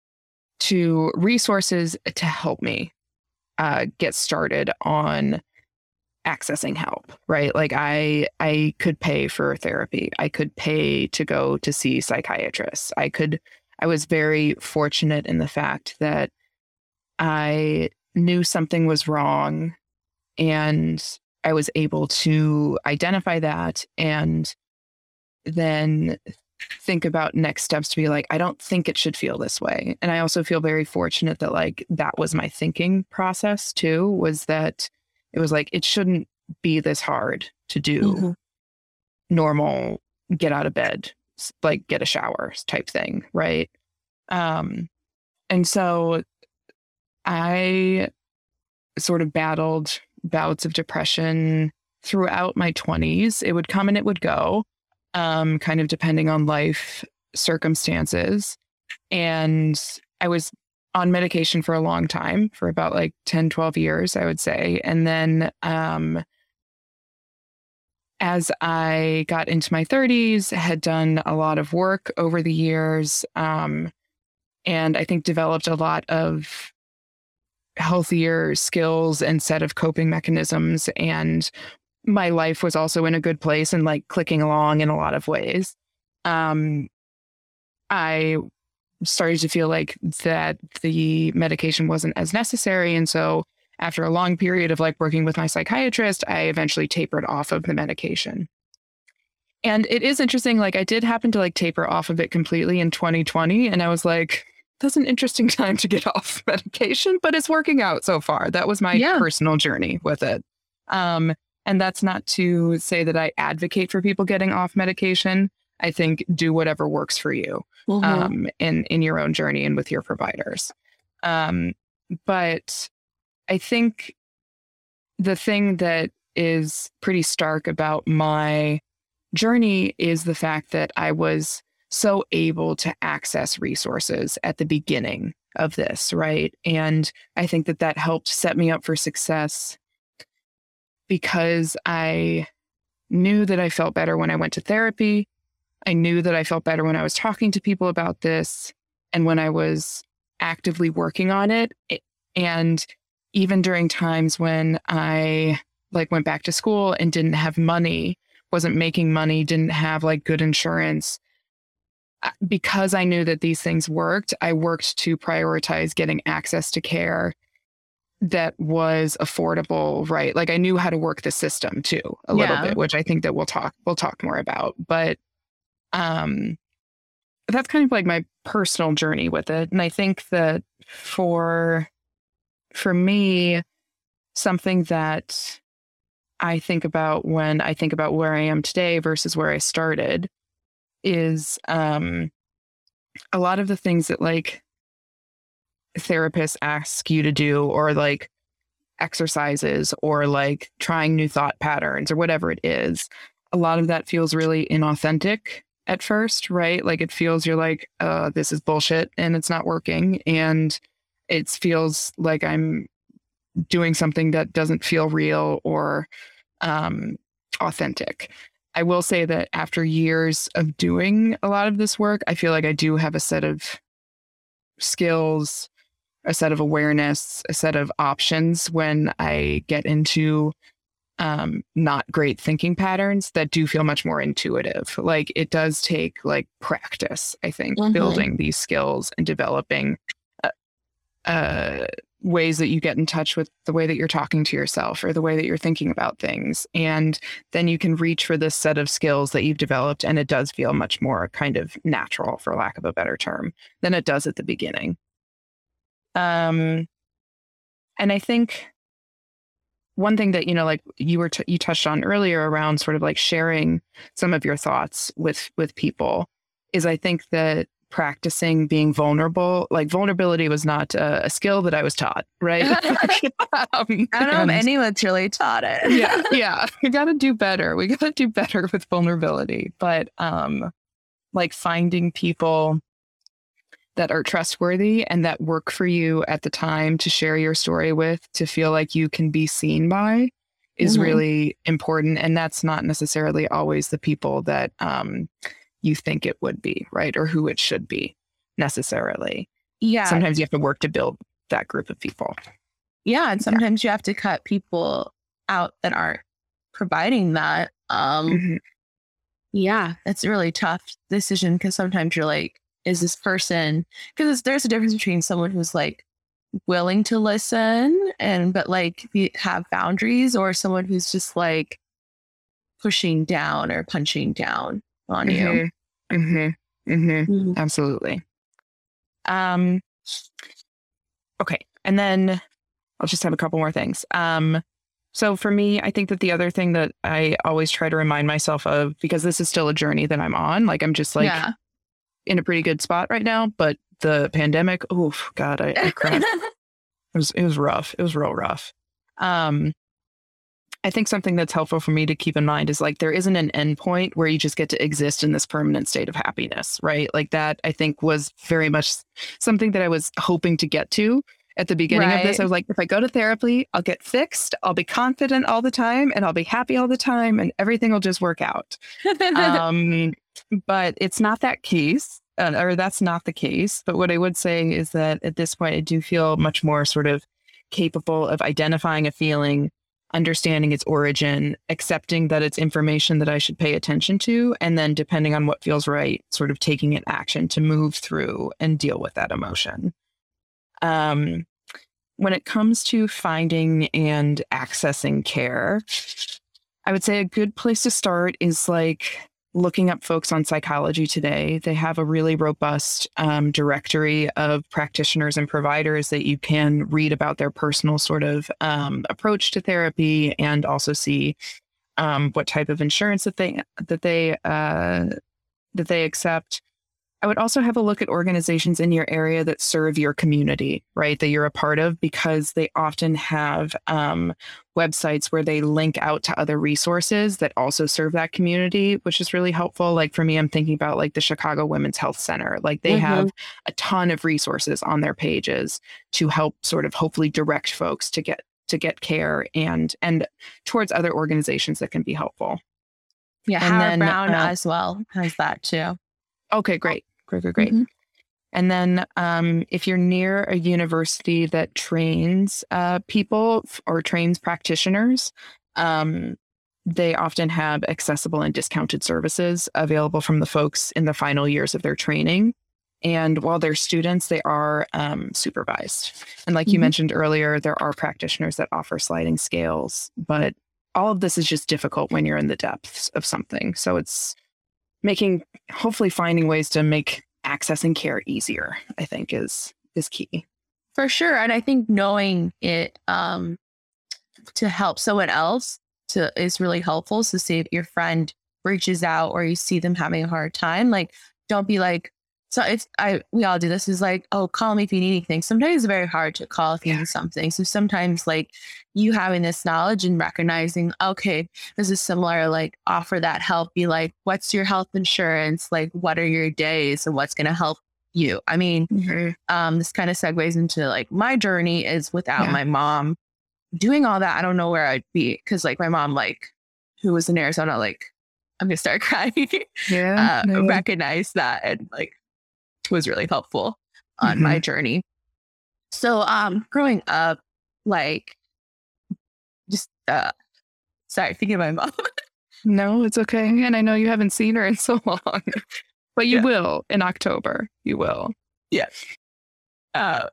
[SPEAKER 2] to resources to help me uh, get started on accessing help right? Like i i could pay for therapy. I could pay to go to see psychiatrists. I could i was very fortunate in the fact that i knew something was wrong and I was able to identify that and then think about next steps to be like, I don't think it should feel this way. And I also feel very fortunate that like that was my thinking process too, was that it was like, it shouldn't be this hard to do mm-hmm. normal, get out of bed, like get a shower type thing. Right. Um, and so I sort of battled bouts of depression throughout my 20s. It would come and it would go, um, kind of depending on life circumstances. And I was on medication for a long time, for about like 10, 12 years, I would say. And then um, as I got into my 30s, had done a lot of work over the years. Um, and I think developed a lot of healthier skills and set of coping mechanisms and my life was also in a good place and like clicking along in a lot of ways. Um i started to feel like that the medication wasn't as necessary and so after a long period of like working with my psychiatrist i eventually tapered off of the medication. And it is interesting like i did happen to like taper off of it completely in 2020 and i was like that's an interesting time to get off medication, but it's working out so far. That was my yeah. personal journey with it. Um, and that's not to say that I advocate for people getting off medication. I think do whatever works for you mm-hmm. um, in in your own journey and with your providers. Um, but I think the thing that is pretty stark about my journey is the fact that I was so able to access resources at the beginning of this, right? And I think that that helped set me up for success because I knew that I felt better when I went to therapy. I knew that I felt better when I was talking to people about this and when I was actively working on it. And even during times when I like went back to school and didn't have money, wasn't making money, didn't have like good insurance, because I knew that these things worked, I worked to prioritize getting access to care that was affordable, right? Like I knew how to work the system too a yeah. little bit, which I think that we'll talk we'll talk more about. But um that's kind of like my personal journey with it. And I think that for for me, something that I think about when I think about where I am today versus where I started is um, a lot of the things that like therapists ask you to do or like exercises or like trying new thought patterns or whatever it is a lot of that feels really inauthentic at first right? Like it feels you're like uh this is bullshit and it's not working and it feels like i'm doing something that doesn't feel real or um authentic I will say that after years of doing a lot of this work, I feel like I do have a set of skills, a set of awareness, a set of options when I get into um, not great thinking patterns that do feel much more intuitive. Like it does take like practice, I think,
[SPEAKER 3] Mhm.
[SPEAKER 2] building these skills and developing ways that you get in touch with the way that you're talking to yourself or the way that you're thinking about things. And then you can reach for this set of skills that you've developed. And it does feel much more kind of natural, for lack of a better term, than it does at the beginning. Um, and I think one thing that you know like you were t- you touched on earlier around sort of like sharing some of your thoughts with with people is i think that practicing being vulnerable like vulnerability was not a, a skill that i was taught right Um,
[SPEAKER 3] I don't know
[SPEAKER 2] and-
[SPEAKER 3] if anyone's really taught it.
[SPEAKER 2] yeah yeah we got to do better we got to do better with vulnerability but um like finding people that are trustworthy and that work for you at the time to share your story with to feel like you can be seen by is
[SPEAKER 3] Mhm.
[SPEAKER 2] really important and that's not necessarily always the people that um you think it would be right or who it should be necessarily
[SPEAKER 3] yeah.
[SPEAKER 2] sometimes you have to work to build that group of people
[SPEAKER 3] Yeah, and sometimes you have to cut people out that aren't providing that. Um,
[SPEAKER 2] Mhm.
[SPEAKER 3] yeah, it's a really tough decision because sometimes you're like, is this person? Because there's a difference between someone who's like willing to listen and but like have boundaries, or someone who's just like pushing down or punching down on you.
[SPEAKER 2] Mm-hmm. Mhm.
[SPEAKER 3] Mhm.
[SPEAKER 2] Absolutely. Um, okay. And then I'll just have a couple more things. Um, so for me, I think that the other thing that I always try to remind myself of, because this is still a journey that I'm on, like I'm just like
[SPEAKER 3] yeah.
[SPEAKER 2] in a pretty good spot right now, but the pandemic, oh God, I, I cried. it was it was rough. It was real rough. Um, I think something that's helpful for me to keep in mind is like there isn't an end point where you just get to exist in this permanent state of happiness, right? Like that I think was very much something that I was hoping to get to at the beginning of this. I was like, if I go to therapy, I'll get fixed, I'll be confident all the time, and I'll be happy all the time, and everything will just work out um, but it's not that case, uh, or that's not the case. But what I would say is that at this point, I do feel much more sort of capable of identifying a feeling, understanding its origin, accepting that it's information that I should pay attention to, and then depending on what feels right, sort of taking an action to move through and deal with that emotion. Um, when it comes to finding and accessing care, I would say a good place to start is like looking up folks on psychology today. They have a really robust um, directory of practitioners and providers that you can read about their personal sort of um, approach to therapy and also see um, what type of insurance that they that they uh, that they accept. I would also have a look at organizations in your area that serve your community, right? That you're a part of, because they often have um, websites where they link out to other resources that also serve that community, which is really helpful. Like for me, I'm thinking about like the Chicago Women's Health Center. Like they
[SPEAKER 3] Mhm.
[SPEAKER 2] have a ton of resources on their pages to help sort of hopefully direct folks to get to get care and and towards other organizations that can be helpful.
[SPEAKER 3] yeah,
[SPEAKER 2] and
[SPEAKER 3] Howard
[SPEAKER 2] then,
[SPEAKER 3] Brown
[SPEAKER 2] uh,
[SPEAKER 3] as well has that too.
[SPEAKER 2] Okay, great. Great, great, great.
[SPEAKER 3] Mhm.
[SPEAKER 2] And then um, if you're near a university that trains uh, people f- or trains practitioners, um, they often have accessible and discounted services available from the folks in the final years of their training. And while they're students, they are um, supervised. And like you
[SPEAKER 3] Mhm.
[SPEAKER 2] mentioned earlier, there are practitioners that offer sliding scales, but all of this is just difficult when you're in the depths of something. So it's making hopefully finding ways to make accessing care easier i think is is key
[SPEAKER 3] For sure. And I think knowing it um, to help someone else to is really helpful. So say if your friend reaches out or you see them having a hard time, like don't be like, so it's I we all do this is like, oh, call me if you need anything. Sometimes it's very hard to call if you
[SPEAKER 2] Yeah.
[SPEAKER 3] need something. So sometimes like you having this knowledge and recognizing, okay, this is similar, like offer that help, be like, what's your health insurance? Like what are your days and what's gonna help you? I mean, um, this kind of segues into like my journey is without
[SPEAKER 2] Yeah.
[SPEAKER 3] my mom doing all that. I don't know where I'd be because like my mom, like who was in Arizona, like I'm gonna start crying,
[SPEAKER 2] yeah
[SPEAKER 3] uh, recognized that and like was really helpful on my journey. So, um, growing up, like just uh, Sorry, thinking of my mom.
[SPEAKER 2] no, it's okay. And I know you haven't seen her in so long, but you yeah. will in October. You will.
[SPEAKER 3] Yeah. Uh,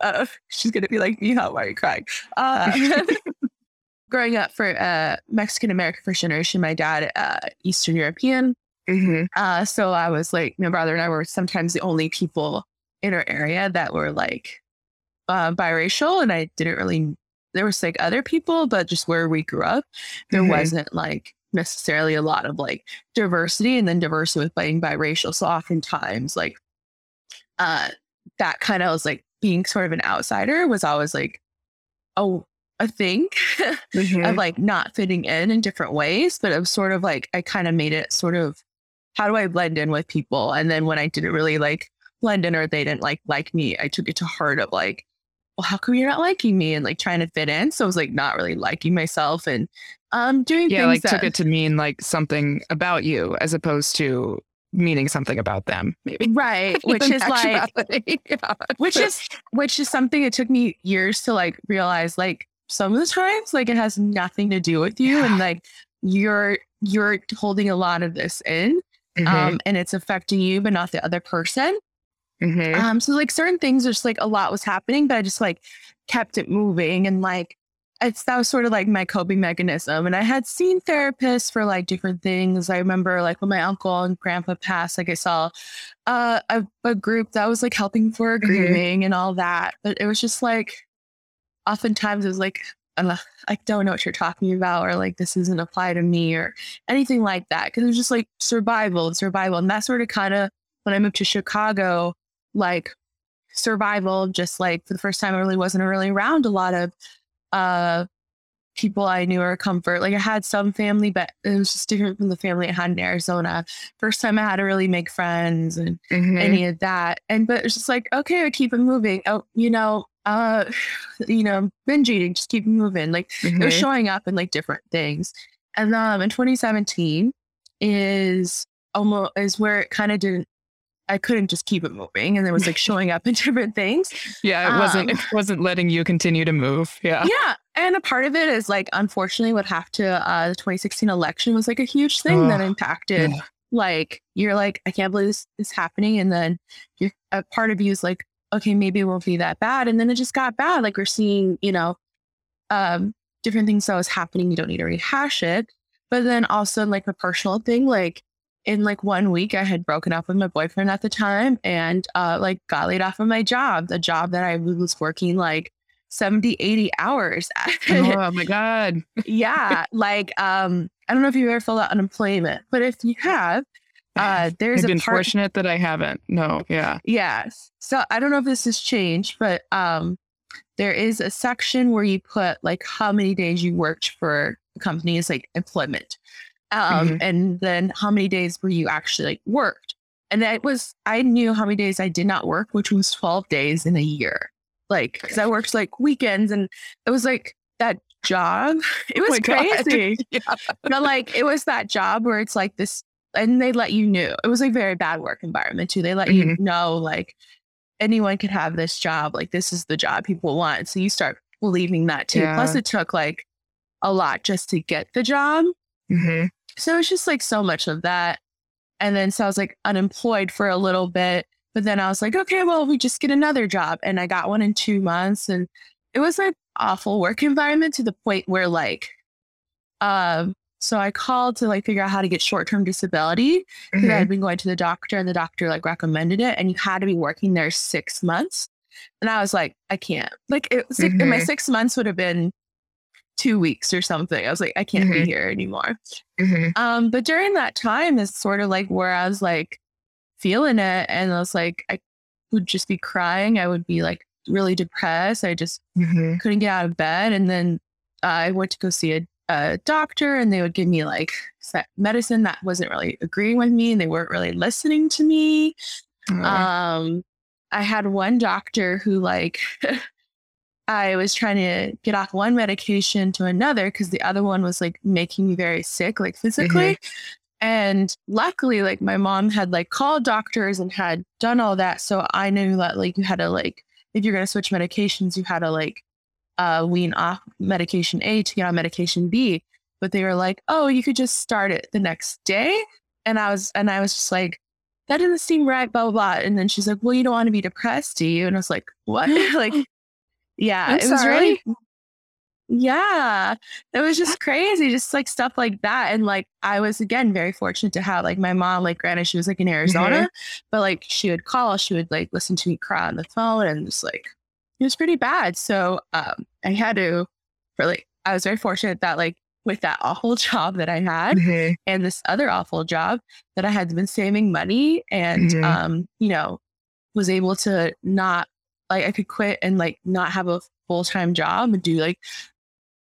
[SPEAKER 3] uh, she's gonna be like me. How are you crying? Uh, growing up for uh, Mexican American first generation, my dad uh, Eastern European. Mm-hmm. Uh, so I was like, my brother and I were sometimes the only people in our area that were like uh, biracial, and I didn't really. There was like other people, but just where we grew up, there mm-hmm. wasn't like necessarily a lot of like diversity, and then diversity with being biracial. So oftentimes, like, uh, that kind of was like being sort of an outsider was always like, oh, a thing mm-hmm. of like not fitting in in different ways, but it was sort of like I kind of made it sort of how do I blend in with people? And then when I didn't really like blend in or they didn't like like me, I took it to heart of like, well, how come you're not liking me and like trying to fit in? So I was like not really liking myself and um doing
[SPEAKER 2] yeah,
[SPEAKER 3] like
[SPEAKER 2] that, took it to mean like something about you as opposed to meaning something about them maybe
[SPEAKER 3] right which is like yeah. which is which is something it took me years to like realize like some of the times like it has nothing to do with you yeah. and like you're you're holding a lot of this in mm-hmm. um and it's affecting you but not the other person mm-hmm. um so like certain things just like a lot was happening but i just like kept it moving and like it's that was sort of like my coping mechanism and i had seen therapists for like different things i remember like when my uncle and grandpa passed like i saw uh, a, a group that was like helping for mm-hmm. grieving mm-hmm. and all that but it was just like oftentimes it was like, I don't know what you're talking about, or like this doesn't apply to me, or anything like that. Because it was just like survival and survival. And that sort of kind of, when I moved to Chicago, like survival, just like for the first time, I really wasn't really around a lot of uh, people I knew or comfort. Like I had some family, but it was just different from the family I had in Arizona. First time I had to really make friends and mm-hmm. any of that. And but it's just like, okay, I keep it moving. Oh, you know, uh you know binge eating just keep moving like mm-hmm. it was showing up in like different things and um in 2017 is almost is where it kind of didn't I couldn't just keep it moving and it was like showing up in different things.
[SPEAKER 2] Yeah, it wasn't um, it wasn't letting you continue to move. Yeah.
[SPEAKER 3] Yeah. And a part of it is like unfortunately what happened to uh the 2016 election was like a huge thing oh, that impacted yeah. like you're like, I can't believe this is happening. And then you're a part of you is like, okay, maybe it won't be that bad. And then it just got bad. Like we're seeing, you know, um, different things that was happening. You don't need to rehash it. But then also like a personal thing, like in like one week, I had broken up with my boyfriend at the time and uh, like got laid off of my job, the job that I was working like 70, 80 hours.
[SPEAKER 2] Oh my God.
[SPEAKER 3] yeah. Like, um, I don't know if you've ever filled out unemployment, but if you have, uh, there's
[SPEAKER 2] I've been
[SPEAKER 3] part-
[SPEAKER 2] fortunate that I haven't. No, yeah.
[SPEAKER 3] Yes. So I don't know if this has changed, but um, there is a section where you put like how many days you worked for is like employment. Um, mm-hmm. and then how many days were you actually like worked. And that was I knew how many days I did not work, which was 12 days in a year. Like, because I worked like weekends and it was like that job. It was oh crazy. yeah. But like it was that job where it's like this and they let you know it was a very bad work environment too. They let mm-hmm. you know like anyone could have this job. Like this is the job people want. So you start believing that too. Yeah. Plus, it took like a lot just to get the job. Mm-hmm. So it's just like so much of that. And then so I was like unemployed for a little bit. But then I was like, okay, well, we just get another job. And I got one in two months. And it was an awful work environment to the point where like um so I called to like figure out how to get short term disability because mm-hmm. I had been going to the doctor and the doctor like recommended it and you had to be working there six months. And I was like, I can't. Like it, mm-hmm. my six months would have been two weeks or something. I was like, I can't mm-hmm. be here anymore. Mm-hmm. Um, but during that time is sort of like where I was like feeling it and I was like, I would just be crying. I would be like really depressed. I just mm-hmm. couldn't get out of bed. And then uh, I went to go see a a doctor and they would give me like medicine that wasn't really agreeing with me and they weren't really listening to me. Um, I had one doctor who like I was trying to get off one medication to another because the other one was like making me very sick, like physically. Mm-hmm. And luckily, like my mom had like called doctors and had done all that. So I knew that like you had to like, if you're going to switch medications, you had to like uh, wean off medication A to get on medication B. But they were like, oh, you could just start it the next day. And I was, and I was just like, that doesn't seem right, blah, blah, blah. And then she's like, well, you don't want to be depressed, do you? And I was like, what? like, yeah,
[SPEAKER 2] I'm
[SPEAKER 3] it was
[SPEAKER 2] sorry.
[SPEAKER 3] really, yeah, it was just crazy, just like stuff like that. And like, I was again very fortunate to have like my mom, like, granted, she was like in Arizona, but like she would call, she would like listen to me cry on the phone and just like, it was pretty bad. So um, I had to really, I was very fortunate that like with that awful job that I had
[SPEAKER 2] Mhm.
[SPEAKER 3] and this other awful job that I had been saving money and
[SPEAKER 2] Mhm.
[SPEAKER 3] um, you know, was able to not like I could quit and like not have a full time job and do like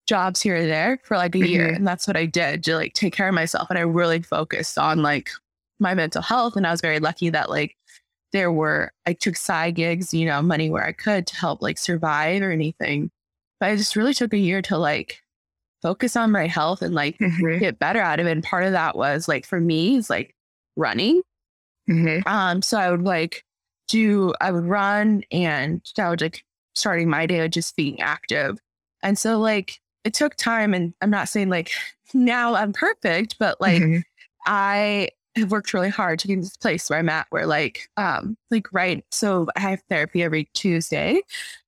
[SPEAKER 3] jobs here or there for like a year.
[SPEAKER 2] Mhm.
[SPEAKER 3] And that's what I did to like take care of myself. And I really focused on like my mental health. And I was very lucky that like there were I took side gigs, you know, money where I could to help like survive or anything. But I just really took a year to like focus on my health and like
[SPEAKER 2] Mhm.
[SPEAKER 3] get better out of it. And part of that was like for me is like running.
[SPEAKER 2] Mhm.
[SPEAKER 3] Um, so I would like do I would run and I would like starting my day with just being active. And so like it took time and I'm not saying like now I'm perfect, but like
[SPEAKER 2] Mhm.
[SPEAKER 3] I have worked really hard to get to this place where I'm at where like um like right so I have therapy every Tuesday.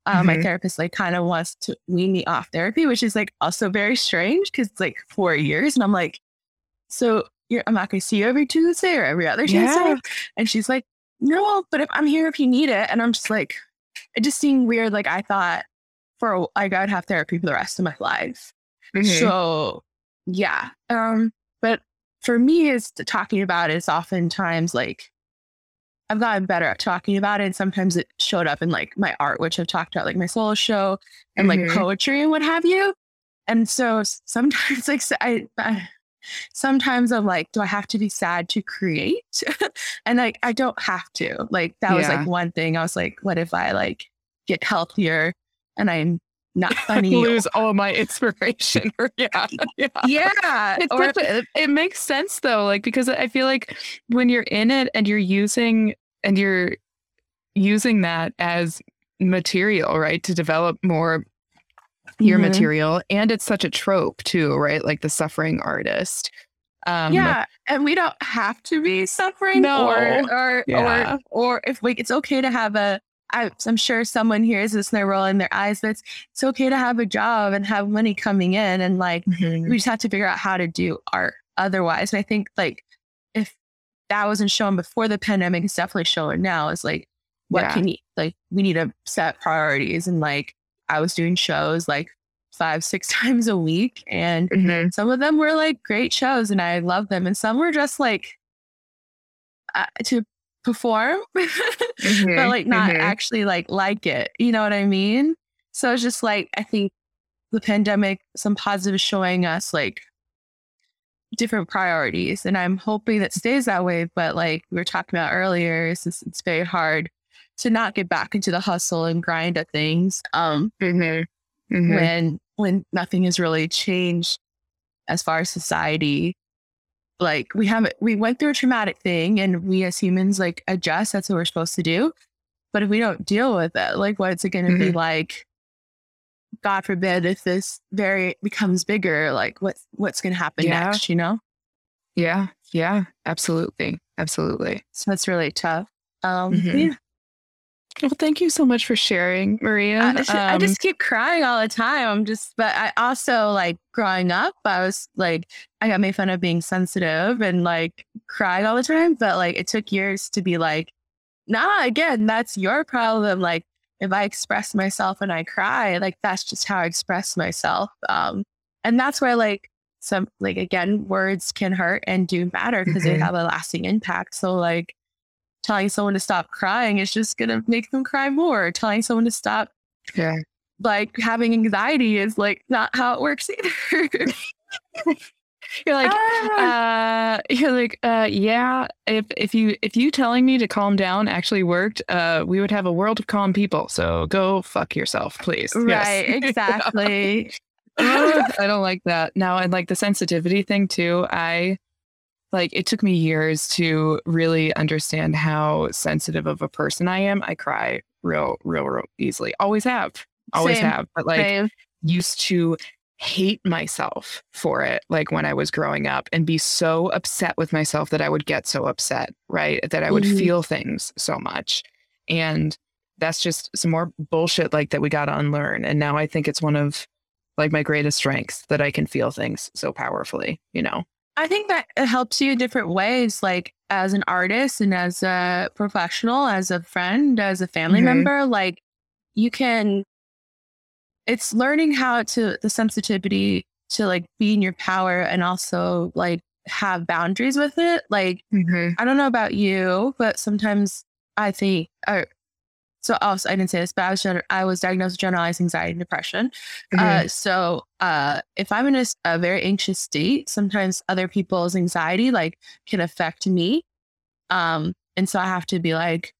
[SPEAKER 3] Um my
[SPEAKER 2] Mhm.
[SPEAKER 3] therapist like kind of wants to wean me off therapy, which is like also very strange because it's like four years and I'm like, so you're I'm not gonna see you every Tuesday or every other Tuesday.
[SPEAKER 2] Yeah.
[SPEAKER 3] And she's like, No, but if I'm here if you need it. And I'm just like, it just seemed weird. Like I thought for like I'd have therapy for the rest of my life.
[SPEAKER 2] Mhm.
[SPEAKER 3] So yeah. Um, but for me is talking about it is oftentimes like I've gotten better at talking about it. And sometimes it showed up in like my art, which I've talked about, like my solo show and like
[SPEAKER 2] Mhm.
[SPEAKER 3] poetry and what have you. And so sometimes like I, I sometimes I'm like, do I have to be sad to create? and like I don't have to. Like that was like one thing. I was like, what if I like get healthier and I'm not funny?
[SPEAKER 2] lose all of my inspiration. yeah. yeah.
[SPEAKER 3] yeah. Or
[SPEAKER 2] such a- it, it makes sense though, like because I feel like when you're in it and you're using and you're using that as material, right, to develop more your
[SPEAKER 3] Mhm.
[SPEAKER 2] material, and it's such a trope too, right? Like the suffering artist. Um,
[SPEAKER 3] yeah, and we don't have to be suffering,
[SPEAKER 2] No.
[SPEAKER 3] or or
[SPEAKER 2] Yeah.
[SPEAKER 3] or or if we, it's okay to have a. I, I'm sure someone hears this and they're rolling their eyes, but it's, it's okay to have a job and have money coming in, and like
[SPEAKER 2] mhm.
[SPEAKER 3] we just have to figure out how to do art otherwise. And I think like if that wasn't shown before the pandemic, it's definitely showing now. Is like what
[SPEAKER 2] Yeah.
[SPEAKER 3] can you like? We need to set priorities, and like I was doing shows like five, six times a week, and
[SPEAKER 2] Mhm.
[SPEAKER 3] some of them were like great shows and I love them. And some were just like uh, to perform, but
[SPEAKER 2] Mhm.
[SPEAKER 3] like not
[SPEAKER 2] Mhm.
[SPEAKER 3] actually like like it. You know what I mean? So it's just like, I think the pandemic, some positives showing us like different priorities. And I'm hoping that stays that way. But like we were talking about earlier, it's, just, it's very hard to not get back into the hustle and grind of things. Um,
[SPEAKER 2] Mhm. Mhm.
[SPEAKER 3] when when nothing has really changed as far as society like we haven't we went through a traumatic thing and we as humans like adjust that's what we're supposed to do but if we don't deal with it like what's it going to be like god forbid if this very becomes bigger like what's what's going to happen
[SPEAKER 2] Yeah.
[SPEAKER 3] next you know
[SPEAKER 2] Yeah. Yeah. Absolutely. Absolutely.
[SPEAKER 3] so it's really tough um
[SPEAKER 2] Mhm.
[SPEAKER 3] yeah.
[SPEAKER 2] Well, thank you so much for sharing, Maria.
[SPEAKER 3] I, just- I
[SPEAKER 2] Um,
[SPEAKER 3] just keep crying all the time. I'm just, but I also like growing up, I was like, I got made fun of being sensitive and like crying all the time. But like, it took years to be like, nah, again, that's your problem. Like, if I express myself and I cry, like, that's just how I express myself. Um, and that's why, like, some, like, again, words can hurt and do matter because they
[SPEAKER 2] Mhm.
[SPEAKER 3] have a lasting impact. So, like, telling someone to stop crying is just going to make them cry more. Telling someone to stop
[SPEAKER 2] yeah.
[SPEAKER 3] like having anxiety is like not how it works either.
[SPEAKER 2] You're like,
[SPEAKER 3] Ah.
[SPEAKER 2] uh, you're like, uh, yeah. If if you if you telling me to calm down actually worked, uh, we would have a world of calm people. So go fuck yourself, please. Yes.
[SPEAKER 3] right, exactly.
[SPEAKER 2] I don't like that. Now, and like the sensitivity thing too. I like it took me years to really understand how sensitive of a person I am. I cry real, real, real easily. Always have. always
[SPEAKER 3] Same.
[SPEAKER 2] have, but like
[SPEAKER 3] Same.
[SPEAKER 2] used to hate myself for it like when I was growing up and be so upset with myself that I would get so upset, right? That I would
[SPEAKER 3] Mhm.
[SPEAKER 2] feel things so much. And that's just some more bullshit like that we got to unlearn. And now I think it's one of like my greatest strengths that I can feel things so powerfully, you know?
[SPEAKER 3] I think that it helps you in different ways, like as an artist and as a professional, as a friend, as a family
[SPEAKER 2] Mhm.
[SPEAKER 3] member. Like you can, it's learning how to, the sensitivity to like be in your power and also like have boundaries with it. Like, I don't know about you, but sometimes I think, or so also I didn't say this, but I was I was diagnosed with generalized anxiety and depression.
[SPEAKER 2] Mhm.
[SPEAKER 3] Uh, so uh, if I'm in a very anxious state, sometimes other people's anxiety like can affect me. Um, and so I have to be like,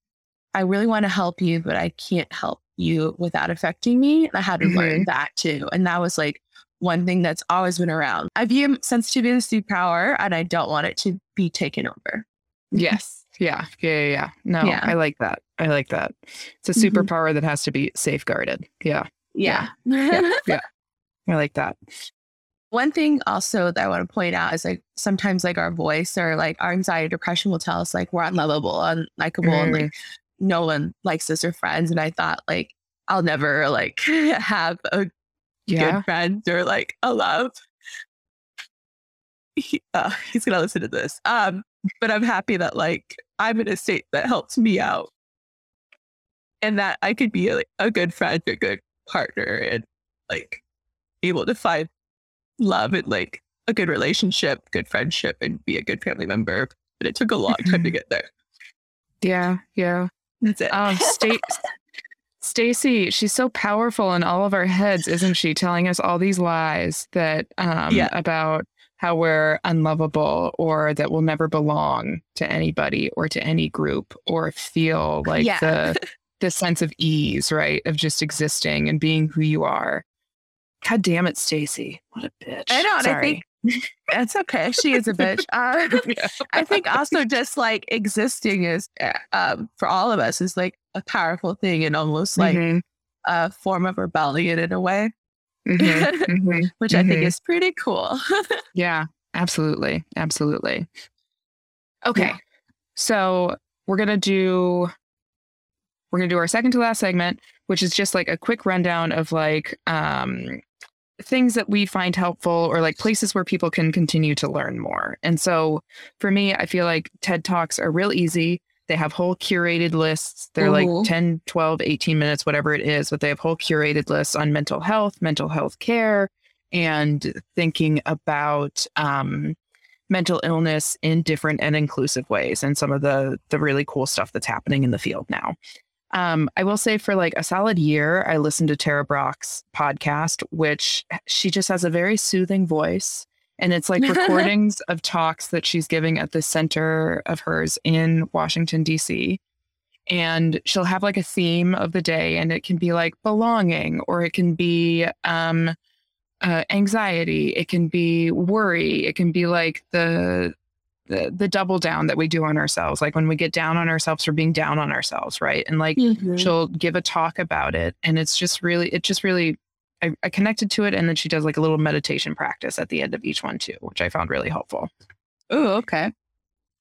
[SPEAKER 3] I really want to help you, but I can't help you without affecting me. And I had to learn that too. And that was like one thing that's always been around. I view sensitivity as a superpower and I don't want it to be taken over.
[SPEAKER 2] Yes. Yeah. Yeah. Yeah. yeah. No,
[SPEAKER 3] Yeah.
[SPEAKER 2] I like that. I like that. It's a
[SPEAKER 3] Mhm.
[SPEAKER 2] superpower that has to be safeguarded. Yeah.
[SPEAKER 3] Yeah.
[SPEAKER 2] Yeah. yeah. I like that.
[SPEAKER 3] One thing also that I want to point out is like sometimes like our voice or like our anxiety depression will tell us like we're unlovable, unlikable, and like no one likes us or friends. And I thought like I'll never like have a
[SPEAKER 2] Yeah.
[SPEAKER 3] good friend or like a love. He, uh, he's gonna listen to this. Um, but I'm happy that like I'm in a state that helps me out, and that I could be a, a good friend, a good partner, and like able to find love and like a good relationship, good friendship, and be a good family member. But it took a long time to get there.
[SPEAKER 2] Yeah. Yeah.
[SPEAKER 3] That's it.
[SPEAKER 2] Um, Sta- Stacy, she's so powerful in all of our heads, isn't she? Telling us all these lies that um,
[SPEAKER 3] Yeah.
[SPEAKER 2] about how we're unlovable or that we'll never belong to anybody or to any group or feel like
[SPEAKER 3] yeah.
[SPEAKER 2] the the sense of ease, right, of just existing and being who you are. God damn it, Stacy! What a bitch.
[SPEAKER 3] I know, and I
[SPEAKER 2] Sorry.
[SPEAKER 3] think- That's okay. She is a bitch. Uh, I think also just like existing is uh, um, for all of us is like a powerful thing and almost like
[SPEAKER 2] Mhm,
[SPEAKER 3] a form of rebellion in a way,
[SPEAKER 2] mhm, mhm.
[SPEAKER 3] which I think
[SPEAKER 2] Mhm.
[SPEAKER 3] is pretty cool.
[SPEAKER 2] Yeah, absolutely. Absolutely. Okay.
[SPEAKER 3] Yeah.
[SPEAKER 2] So we're going to do we're going to do our second to last segment, which is just like a quick rundown of like um things that we find helpful or like places where people can continue to learn more. And so for me, I feel like TED Talks are real easy. They have whole curated lists. They're like 10, 12, 18 minutes, whatever it is, but they have whole curated lists on mental health, mental health care, and thinking about um, mental illness in different and inclusive ways and some of the the really cool stuff that's happening in the field now. Um, I will say for like a solid year, I listened to Tara Brach's podcast, which she just has a very soothing voice. And it's like recordings of talks that she's giving at the center of hers in Washington, D.C. And she'll have like a theme of the day, and it can be like belonging, or it can be um, uh, anxiety, it can be worry, it can be like the the the double down that we do on ourselves like when we get down on ourselves for being down on ourselves right? And like she'll give a talk about it and it's just really it just really I, I connected to it and then she does like a little meditation practice at the end of each one too which i found really helpful.
[SPEAKER 3] Oh, okay.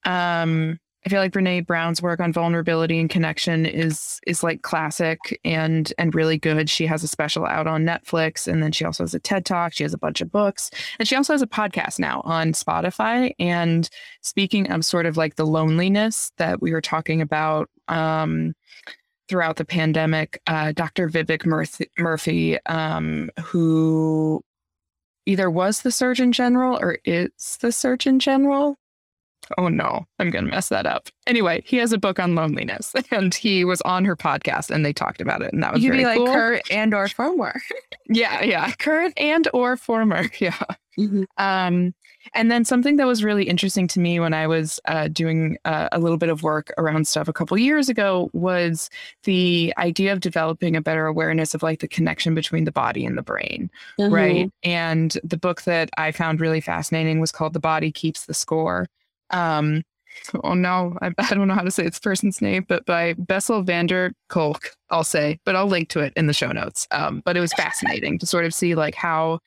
[SPEAKER 2] um i feel like brene brown's work on vulnerability and connection is is like classic and and really good. She has a special out on netflix and then she also has a ted talk. She has a bunch of books and she also has a podcast now on spotify. And speaking of sort of like the loneliness that we were talking about um throughout the pandemic uh, dr vivek murthy um who either was the surgeon general or is the surgeon general Oh no, I'm going to mess that up. Anyway, he has a book on loneliness and he was on her podcast and they talked about it and that was
[SPEAKER 3] You could
[SPEAKER 2] very
[SPEAKER 3] be like
[SPEAKER 2] cool.
[SPEAKER 3] current and or former.
[SPEAKER 2] Yeah, yeah, current and or former. Yeah. Um and then something that was really interesting to me when I was uh, doing uh, a little bit of work around stuff a couple years ago was the idea of developing a better awareness of like the connection between the body and the brain right? And the book that I found really fascinating was called The Body Keeps the Score. Um, oh no, I, I, don't know how to say this person's name, but by Bessel van der Kolk, I'll say, but I'll link to it in the show notes. Um, but it was fascinating to sort of see like how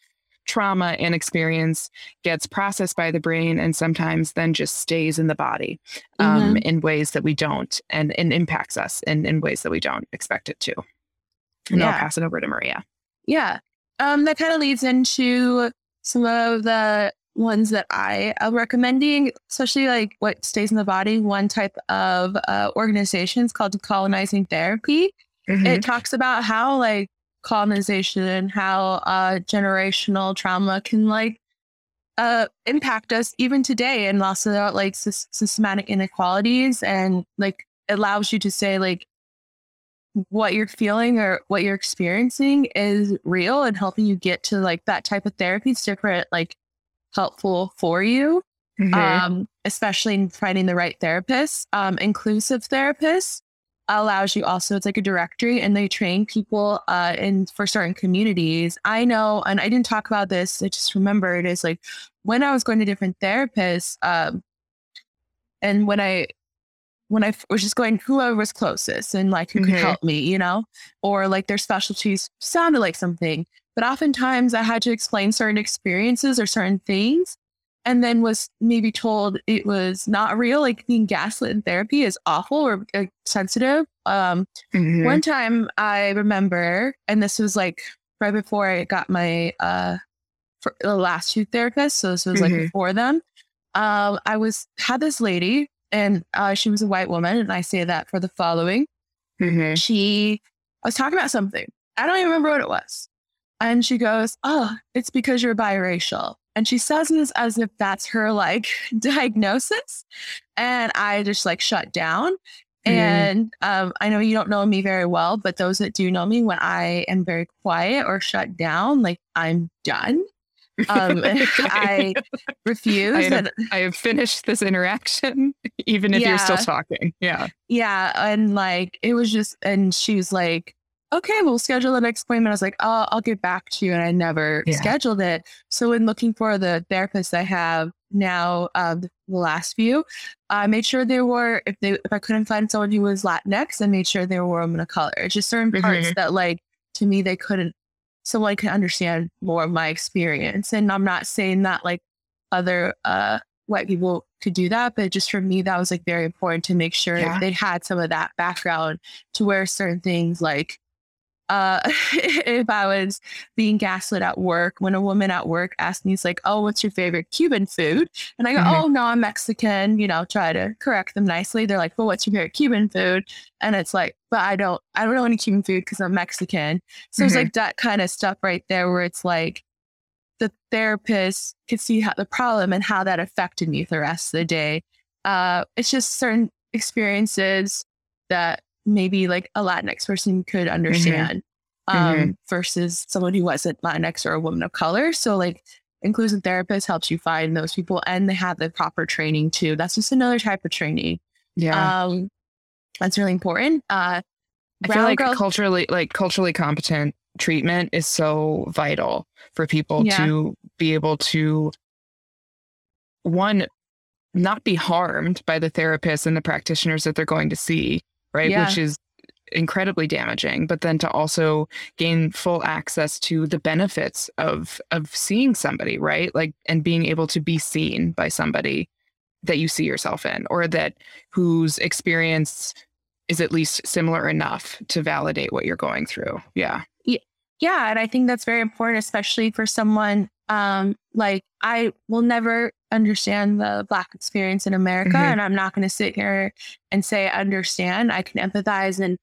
[SPEAKER 2] trauma and experience gets processed by the brain and sometimes then just stays in the body um, mm-hmm. in ways that we don't and, and impacts us in, in ways that we don't expect it to. And yeah. I'll pass it over to Maria.
[SPEAKER 3] Yeah. Um, that kind of leads into some of the ones that I am recommending, especially like what stays in the body. One type of uh, organization is called decolonizing therapy. Mm-hmm. It talks about how like colonization and how uh, generational trauma can like uh, impact us even today, and also like sy- systematic inequalities, and like allows you to say like what you're feeling or what you're experiencing is real and helping you get to like that type of therapy is different like helpful for you mm-hmm. um, especially in finding the right therapist um, inclusive therapists allows you also it's like a directory and they train people uh in for certain communities i know and i didn't talk about this i just remembered is like when i was going to different therapists um and when i when I was just going whoever was closest and like who mm-hmm. could help me, you know, or like their specialties sounded like something. But oftentimes I had to explain certain experiences or certain things and then was maybe told it was not real. Like being gaslit in therapy is awful or uh, sensitive. Um, mm-hmm. One time I remember, and this was like right before I got my uh, the last two therapists. So this was like mm-hmm. before them. Um, I was had this lady and uh, she was a white woman. And I say that for the following. Mm-hmm. She, I was talking about something. I don't even remember what it was. And she goes, Oh, it's because you're biracial. And she says this as if that's her like diagnosis. And I just like shut down. Mm-hmm. And um, I know you don't know me very well, but those that do know me, when I am very quiet or shut down, like I'm done. Um, I refuse. I
[SPEAKER 2] have, I have, finished this interaction, even if yeah, you're still talking. Yeah.
[SPEAKER 3] Yeah. And like, it was just, and she was like, okay, we'll schedule the next appointment. I was like, oh, I'll get back to you. And I never yeah. scheduled it. So in looking for the therapist I have now, uh, the last few, I made sure they were, if they, if I couldn't find someone who was Latinx, I made sure they were women of color. Just certain parts mm-hmm. that like, to me, they couldn't someone could understand more of my experience. And I'm not saying that like other uh, white people could do that, but just for me, that was like very important to make sure yeah. they had some of that background to where certain things like uh, if I was being gaslit at work, when a woman at work asked me, it's like, oh, what's your favorite Cuban food? And I go, mm-hmm. oh, no, I'm Mexican, you know, try to correct them nicely. They're like, well, what's your favorite Cuban food? And it's like, but I don't, I don't know any Cuban food because I'm Mexican. So mm-hmm. it's like that kind of stuff right there where it's like, the therapist could see how the problem and how that affected me the rest of the day. Uh, it's just certain experiences that maybe like a Latinx person could mm-hmm. understand mm-hmm. Um, mm-hmm. versus someone who wasn't Latinx or a woman of color. So like inclusion therapist helps you find those people and they have the proper training too. That's just another type of training.
[SPEAKER 2] Yeah.
[SPEAKER 3] Um, that's really important. Uh,
[SPEAKER 2] I feel like girl- culturally, like culturally competent treatment is so vital for people yeah. to be able to one not be harmed by the therapists and the practitioners that they're going to see right? Yeah. Which is incredibly damaging but then to also gain full access to the benefits of of seeing somebody right like and being able to be seen by somebody that you see yourself in or that whose experience is at least similar enough to validate what you're going through yeah
[SPEAKER 3] yeah and i think that's very important especially for someone um, like I will never understand the Black experience in America, mm-hmm. and I'm not going to sit here and say I understand. I can empathize and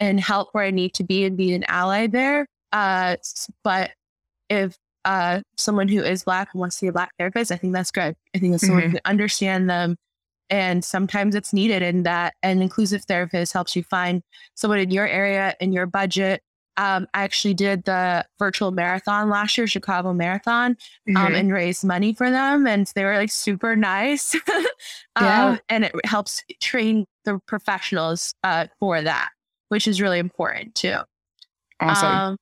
[SPEAKER 3] and help where I need to be and be an ally there. Uh, but if uh, someone who is Black wants to see a Black therapist, I think that's good. I think that's mm-hmm. someone who can understand them. And sometimes it's needed, and that an inclusive therapist helps you find someone in your area, in your budget, um, I actually did the virtual marathon last year, Chicago Marathon, um, mm-hmm. and raised money for them. And they were like super nice. um, yeah. And it helps train the professionals uh, for that, which is really important too.
[SPEAKER 2] Awesome. Um,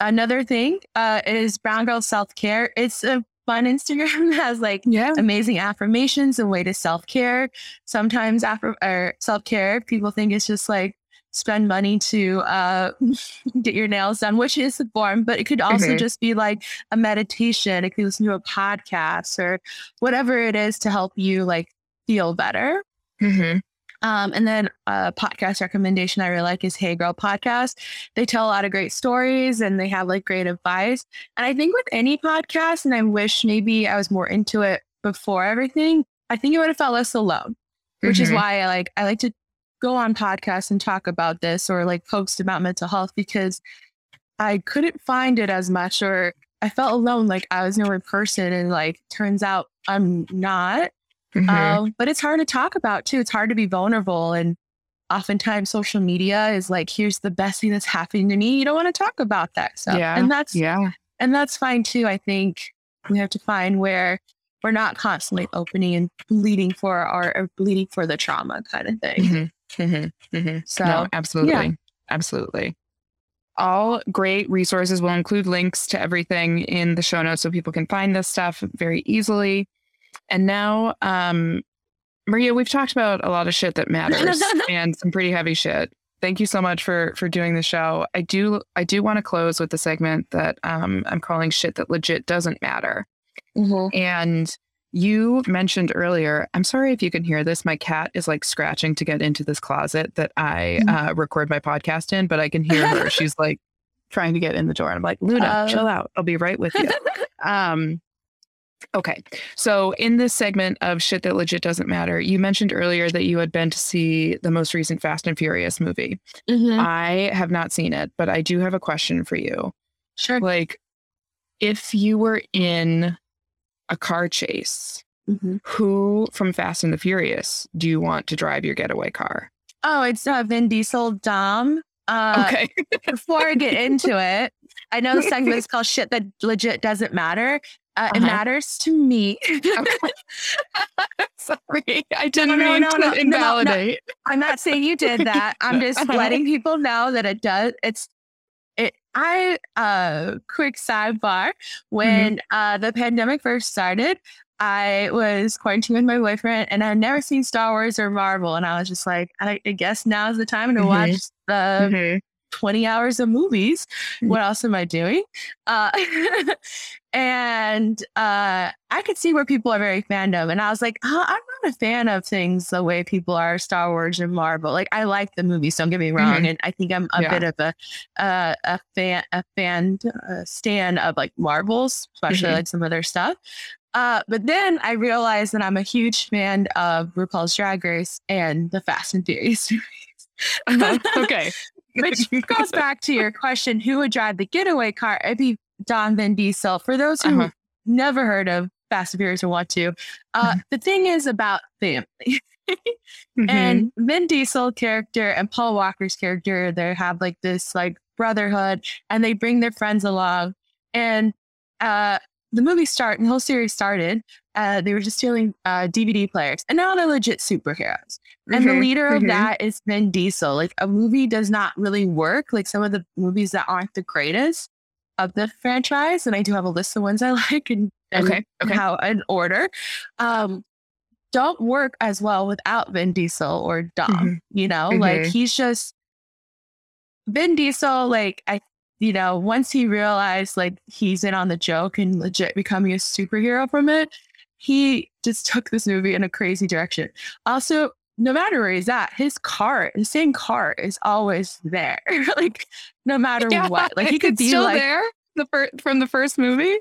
[SPEAKER 3] another thing uh, is Brown Girl Self Care. It's a fun Instagram that has like
[SPEAKER 2] Yeah.
[SPEAKER 3] amazing affirmations and way to self care. Sometimes after or self care, people think it's just like spend money to uh, get your nails done, which is the form, but it could also
[SPEAKER 2] Mhm.
[SPEAKER 3] just be like a meditation. It could listen to a podcast or whatever it is to help you like feel better.
[SPEAKER 2] Mm-hmm.
[SPEAKER 3] Um, and then a podcast recommendation I really like is Hey Girl Podcast. They tell a lot of great stories and they have like great advice. And I think with any podcast, and I wish maybe I was more into it before everything, I think it would have felt less alone, which is
[SPEAKER 2] Mhm.
[SPEAKER 3] why I like I like to go on podcasts and talk about this or like post about mental health because I couldn't find it as much or I felt alone, like I was the only person, and like turns out I'm not.
[SPEAKER 2] Mhm.
[SPEAKER 3] Um, but it's hard to talk about too. It's hard to be vulnerable. And oftentimes social media is like, here's the best thing that's happening to me. You don't want to talk about that stuff.
[SPEAKER 2] yeah.
[SPEAKER 3] And that's
[SPEAKER 2] yeah.
[SPEAKER 3] and that's fine too. I think we have to find where we're not constantly opening and bleeding for our or bleeding for the trauma kind of thing.
[SPEAKER 2] Mhm. Mhm. Mhm.
[SPEAKER 3] So
[SPEAKER 2] no, absolutely. Absolutely. All great resources will include links to everything in the show notes so people can find this stuff very easily. And now, um, Maria, we've talked about a lot of shit that matters and some pretty heavy shit. Thank you so much for for doing the show. I do I do want to close with the segment that um, I'm calling shit that legit doesn't matter.
[SPEAKER 3] Mhm.
[SPEAKER 2] And you mentioned earlier, I'm sorry if you can hear this. My cat is like scratching to get into this closet that I
[SPEAKER 3] Mhm.
[SPEAKER 2] uh, record my podcast in, but I can hear her. She's like trying to get in the door. I'm like, Luna,
[SPEAKER 3] Oh.
[SPEAKER 2] chill out. I'll be right with you. Um, okay. So, in this segment of shit that legit doesn't matter, you mentioned earlier that you had been to see the most recent Fast and Furious movie.
[SPEAKER 3] Mhm.
[SPEAKER 2] I have not seen it, but I do have a question for you
[SPEAKER 3] Sure.
[SPEAKER 2] like if you were in a car chase
[SPEAKER 3] Mhm.
[SPEAKER 2] who from fast and the furious do you want to drive your getaway car
[SPEAKER 3] Oh, it's uh, Vin Diesel Dom. Uh,
[SPEAKER 2] okay
[SPEAKER 3] before I get into it, I know the segment is called "Shit That Legit Doesn't Matter." Uh, It
[SPEAKER 2] Uh-huh.
[SPEAKER 3] matters to me.
[SPEAKER 2] sorry i didn't
[SPEAKER 3] No, no,
[SPEAKER 2] mean
[SPEAKER 3] no,
[SPEAKER 2] to
[SPEAKER 3] no, no.
[SPEAKER 2] invalidate
[SPEAKER 3] I'm not saying you did that. I'm just
[SPEAKER 2] Uh-huh.
[SPEAKER 3] letting people know that it does. It's it. I uh, quick sidebar. When uh, the pandemic first started, I was quarantined with my boyfriend, and I'd never seen Star Wars or Marvel, and I was just like, I, I guess now's the time to
[SPEAKER 2] Mhm.
[SPEAKER 3] watch the
[SPEAKER 2] Mhm.
[SPEAKER 3] 20 hours of movies.
[SPEAKER 2] Mhm.
[SPEAKER 3] What else am I doing? Uh, and uh, I could see where people are very fandom. And I was like, oh, I'm not a fan of things the way people are Star Wars and Marvel. Like, I like the movies, Dom't get me wrong.
[SPEAKER 2] Mhm.
[SPEAKER 3] And I think I'm a
[SPEAKER 2] Yeah.
[SPEAKER 3] bit of a uh, a fan, a fan uh, stan of like Marvels, especially
[SPEAKER 2] Mhm.
[SPEAKER 3] like some of their stuff. Uh, but then I realized that I'm a huge fan of RuPaul's Drag Race and the Fast and Furious
[SPEAKER 2] Uh-huh. okay
[SPEAKER 3] which goes back to your question who would drive the getaway car it'd be don Vin diesel for those who
[SPEAKER 2] Uh-huh.
[SPEAKER 3] never heard of fast and furious or want to uh,
[SPEAKER 2] Mhm.
[SPEAKER 3] the thing is about family
[SPEAKER 2] Mhm.
[SPEAKER 3] and vin diesel character and paul walker's character they have like this like brotherhood and they bring their friends along and uh the movie start the whole series started uh they were just stealing uh dvd players and now they're legit superheroes and the
[SPEAKER 2] Mhm.
[SPEAKER 3] leader of
[SPEAKER 2] Mhm.
[SPEAKER 3] that is Vin Diesel. Like a movie does not really work. Like some of the movies that aren't the greatest of the franchise, and I do have a list of ones I like and, and
[SPEAKER 2] Okay, okay.
[SPEAKER 3] how in order. Um, don't work as well without Vin Diesel or Dom.
[SPEAKER 2] Mhm.
[SPEAKER 3] You know, like
[SPEAKER 2] Mhm.
[SPEAKER 3] he's just Vin Diesel. Like I, you know, once he realized like he's in on the joke and legit becoming a superhero from it, he just took this movie in a crazy direction. Also, no matter where he's at, his car, the same car is always there. like no matter
[SPEAKER 2] Yeah,
[SPEAKER 3] what. Like he could be
[SPEAKER 2] still
[SPEAKER 3] like
[SPEAKER 2] there the fir- from the first movie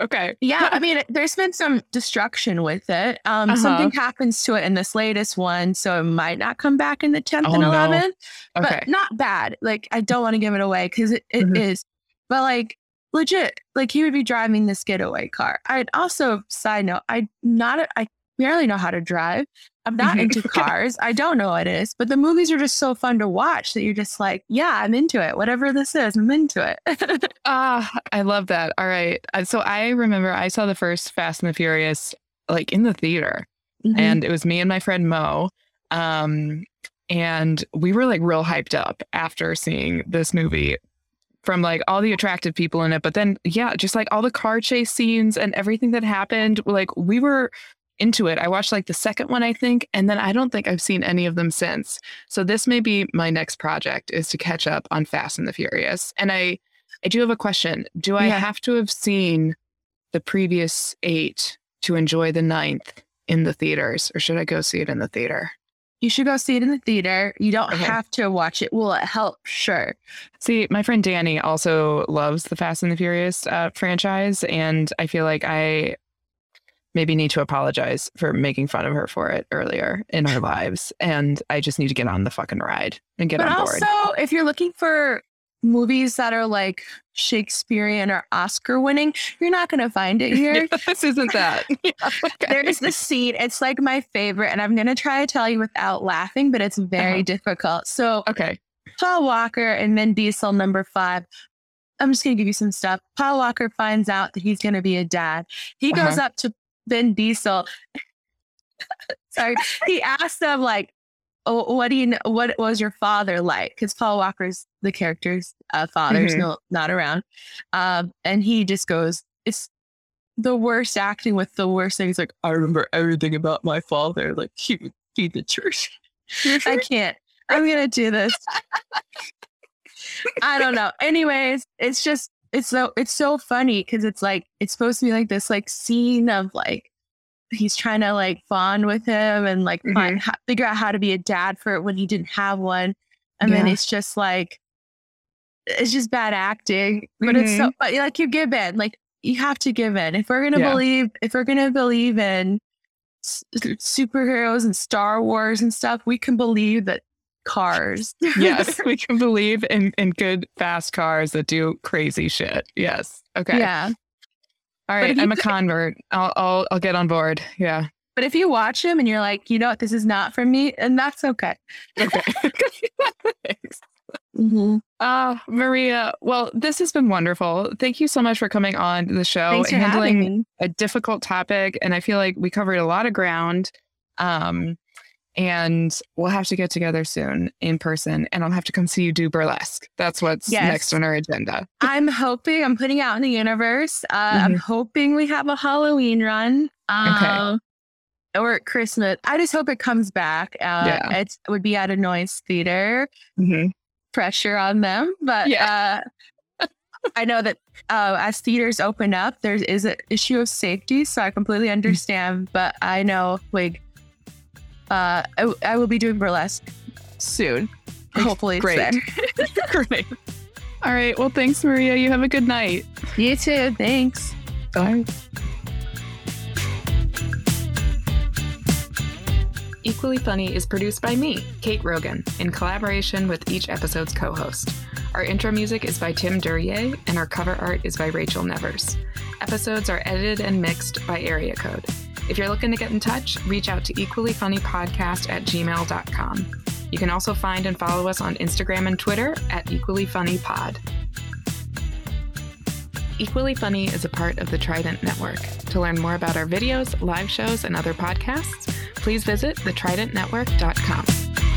[SPEAKER 2] okay
[SPEAKER 3] Yeah, I mean, there's been some destruction with it. Um,
[SPEAKER 2] Uh-huh.
[SPEAKER 3] Something happens to it in this latest one, so it might not come back in the 10th
[SPEAKER 2] Oh,
[SPEAKER 3] and
[SPEAKER 2] no.
[SPEAKER 3] 11th,
[SPEAKER 2] okay
[SPEAKER 3] but not bad. Like, I don't want to give it away because it, it
[SPEAKER 2] Mhm.
[SPEAKER 3] is, but like, legit, like, he would be driving this getaway car. I'd also, side note, I not, I barely know how to drive. I'm not
[SPEAKER 2] Mhm.
[SPEAKER 3] into cars. I don't know what it is, but the movies are just so fun to watch that you're just like, yeah, I'm into it. Whatever this is, I'm into it.
[SPEAKER 2] Ah, I love that. All right. Uh, So I remember I saw the first Fast and the Furious like in the theater,
[SPEAKER 3] Mhm.
[SPEAKER 2] and it was me and my friend Mo. Um, and we were like real hyped up after seeing this movie from like all the attractive people in it. But then, yeah, just like all the car chase scenes and everything that happened, like we were into it. I watched like the second one, I think, and then I don't think I've seen any of them since. So this may be my next project is to catch up on Fast and the Furious. And I, I do have a question. Do I
[SPEAKER 3] Yeah.
[SPEAKER 2] have to have seen the previous eight to enjoy the ninth in the theaters, or should I go see it in the theater?
[SPEAKER 3] You should go see it in the theater. You don't
[SPEAKER 2] Okay.
[SPEAKER 3] have to watch it. Will it help? Sure.
[SPEAKER 2] See, my friend Danny also loves the Fast and the Furious uh, franchise, and I feel like I maybe need to apologize for making fun of her for it earlier in our lives, and I just need to get on the fucking ride and get
[SPEAKER 3] but
[SPEAKER 2] on board.
[SPEAKER 3] also, if you're looking for movies that are like Shakespearean or Oscar winning, you're not going to find it here.
[SPEAKER 2] this isn't that. Yeah, okay.
[SPEAKER 3] There's the scene. It's like my favorite, and I'm going to try to tell you without laughing, but it's very
[SPEAKER 2] Uh-huh.
[SPEAKER 3] difficult. So,
[SPEAKER 2] okay.
[SPEAKER 3] Paul Walker and Vin Diesel, number five. I'm just going to give you some stuff. Paul Walker finds out that he's going to be a dad. He goes
[SPEAKER 2] Uh-huh.
[SPEAKER 3] up to Vin Diesel. Sorry. He asked him, like, oh, what do you know? What was your father like? Because Paul Walker's the character's uh, father's
[SPEAKER 2] Mhm.
[SPEAKER 3] no, not around. Um, and he just goes, it's the worst acting with the worst thing. He's like, I remember everything about my father. Like, he would feed the church. I can't. I'm gonna do this. I don't know. Anyways, it's just it's so it's so funny because it's like it's supposed to be like this like scene of like he's trying to like bond with him and like find mm-hmm. how, figure out how to be a dad for it when he didn't have one, and then it's just like it's just bad acting. But it's so mm-hmm. but like you give in, like you have to give in if we're gonna
[SPEAKER 2] Yeah.
[SPEAKER 3] believe if we're gonna believe in s- superheroes and Star Wars and stuff, we can believe that cars.
[SPEAKER 2] yes, we can believe in, in good, fast cars that do crazy shit. Yes. Okay.
[SPEAKER 3] Yeah.
[SPEAKER 2] All right. I'm a
[SPEAKER 3] could-
[SPEAKER 2] convert. I'll, I'll, I'll get on board. Yeah.
[SPEAKER 3] But if you watch him and you're like, you know what, this is not for me, and that's okay.
[SPEAKER 2] Okay. Thanks.
[SPEAKER 3] Mm-hmm.
[SPEAKER 2] Uh, Maria, well, this has been wonderful. Thank you so much for coming on the show
[SPEAKER 3] Thanks for
[SPEAKER 2] handling a difficult topic. And I feel like we covered a lot of ground. Um, and we'll have to get together soon in person and I'll have to come see you do burlesque. That's what's
[SPEAKER 3] Yes.
[SPEAKER 2] next on our agenda.
[SPEAKER 3] I'm hoping I'm putting out in the universe. Uh, I'm hoping we have a Halloween run. Um, Or Christmas. I just hope it comes back. Uh,
[SPEAKER 2] Yeah.
[SPEAKER 3] It's, it would be at Annoyance theater.
[SPEAKER 2] Mhm.
[SPEAKER 3] Pressure on them, but uh, I know that uh, as theaters open up, there is an issue of safety, so I completely understand. But I know, like, uh, I, I will be doing burlesque soon. Hopefully, it's
[SPEAKER 2] Great.
[SPEAKER 3] there.
[SPEAKER 2] Great. All right. Well, thanks, Maria. You have a good night.
[SPEAKER 3] You too. Thanks.
[SPEAKER 2] Bye. Equally Funny is produced by me, Kate Rogan, in collaboration with each episode's co host. Our intro music is by Tim Duryea, and our cover art is by Rachel Nevers. Episodes are edited and mixed by Area Code. If you're looking to get in touch, reach out to equallyfunnypodcast at gmail.com. You can also find and follow us on Instagram and Twitter at equallyfunnypod. Equally Funny is a part of the Trident Network. To learn more about our videos, live shows, and other podcasts, please visit thetridentnetwork.com.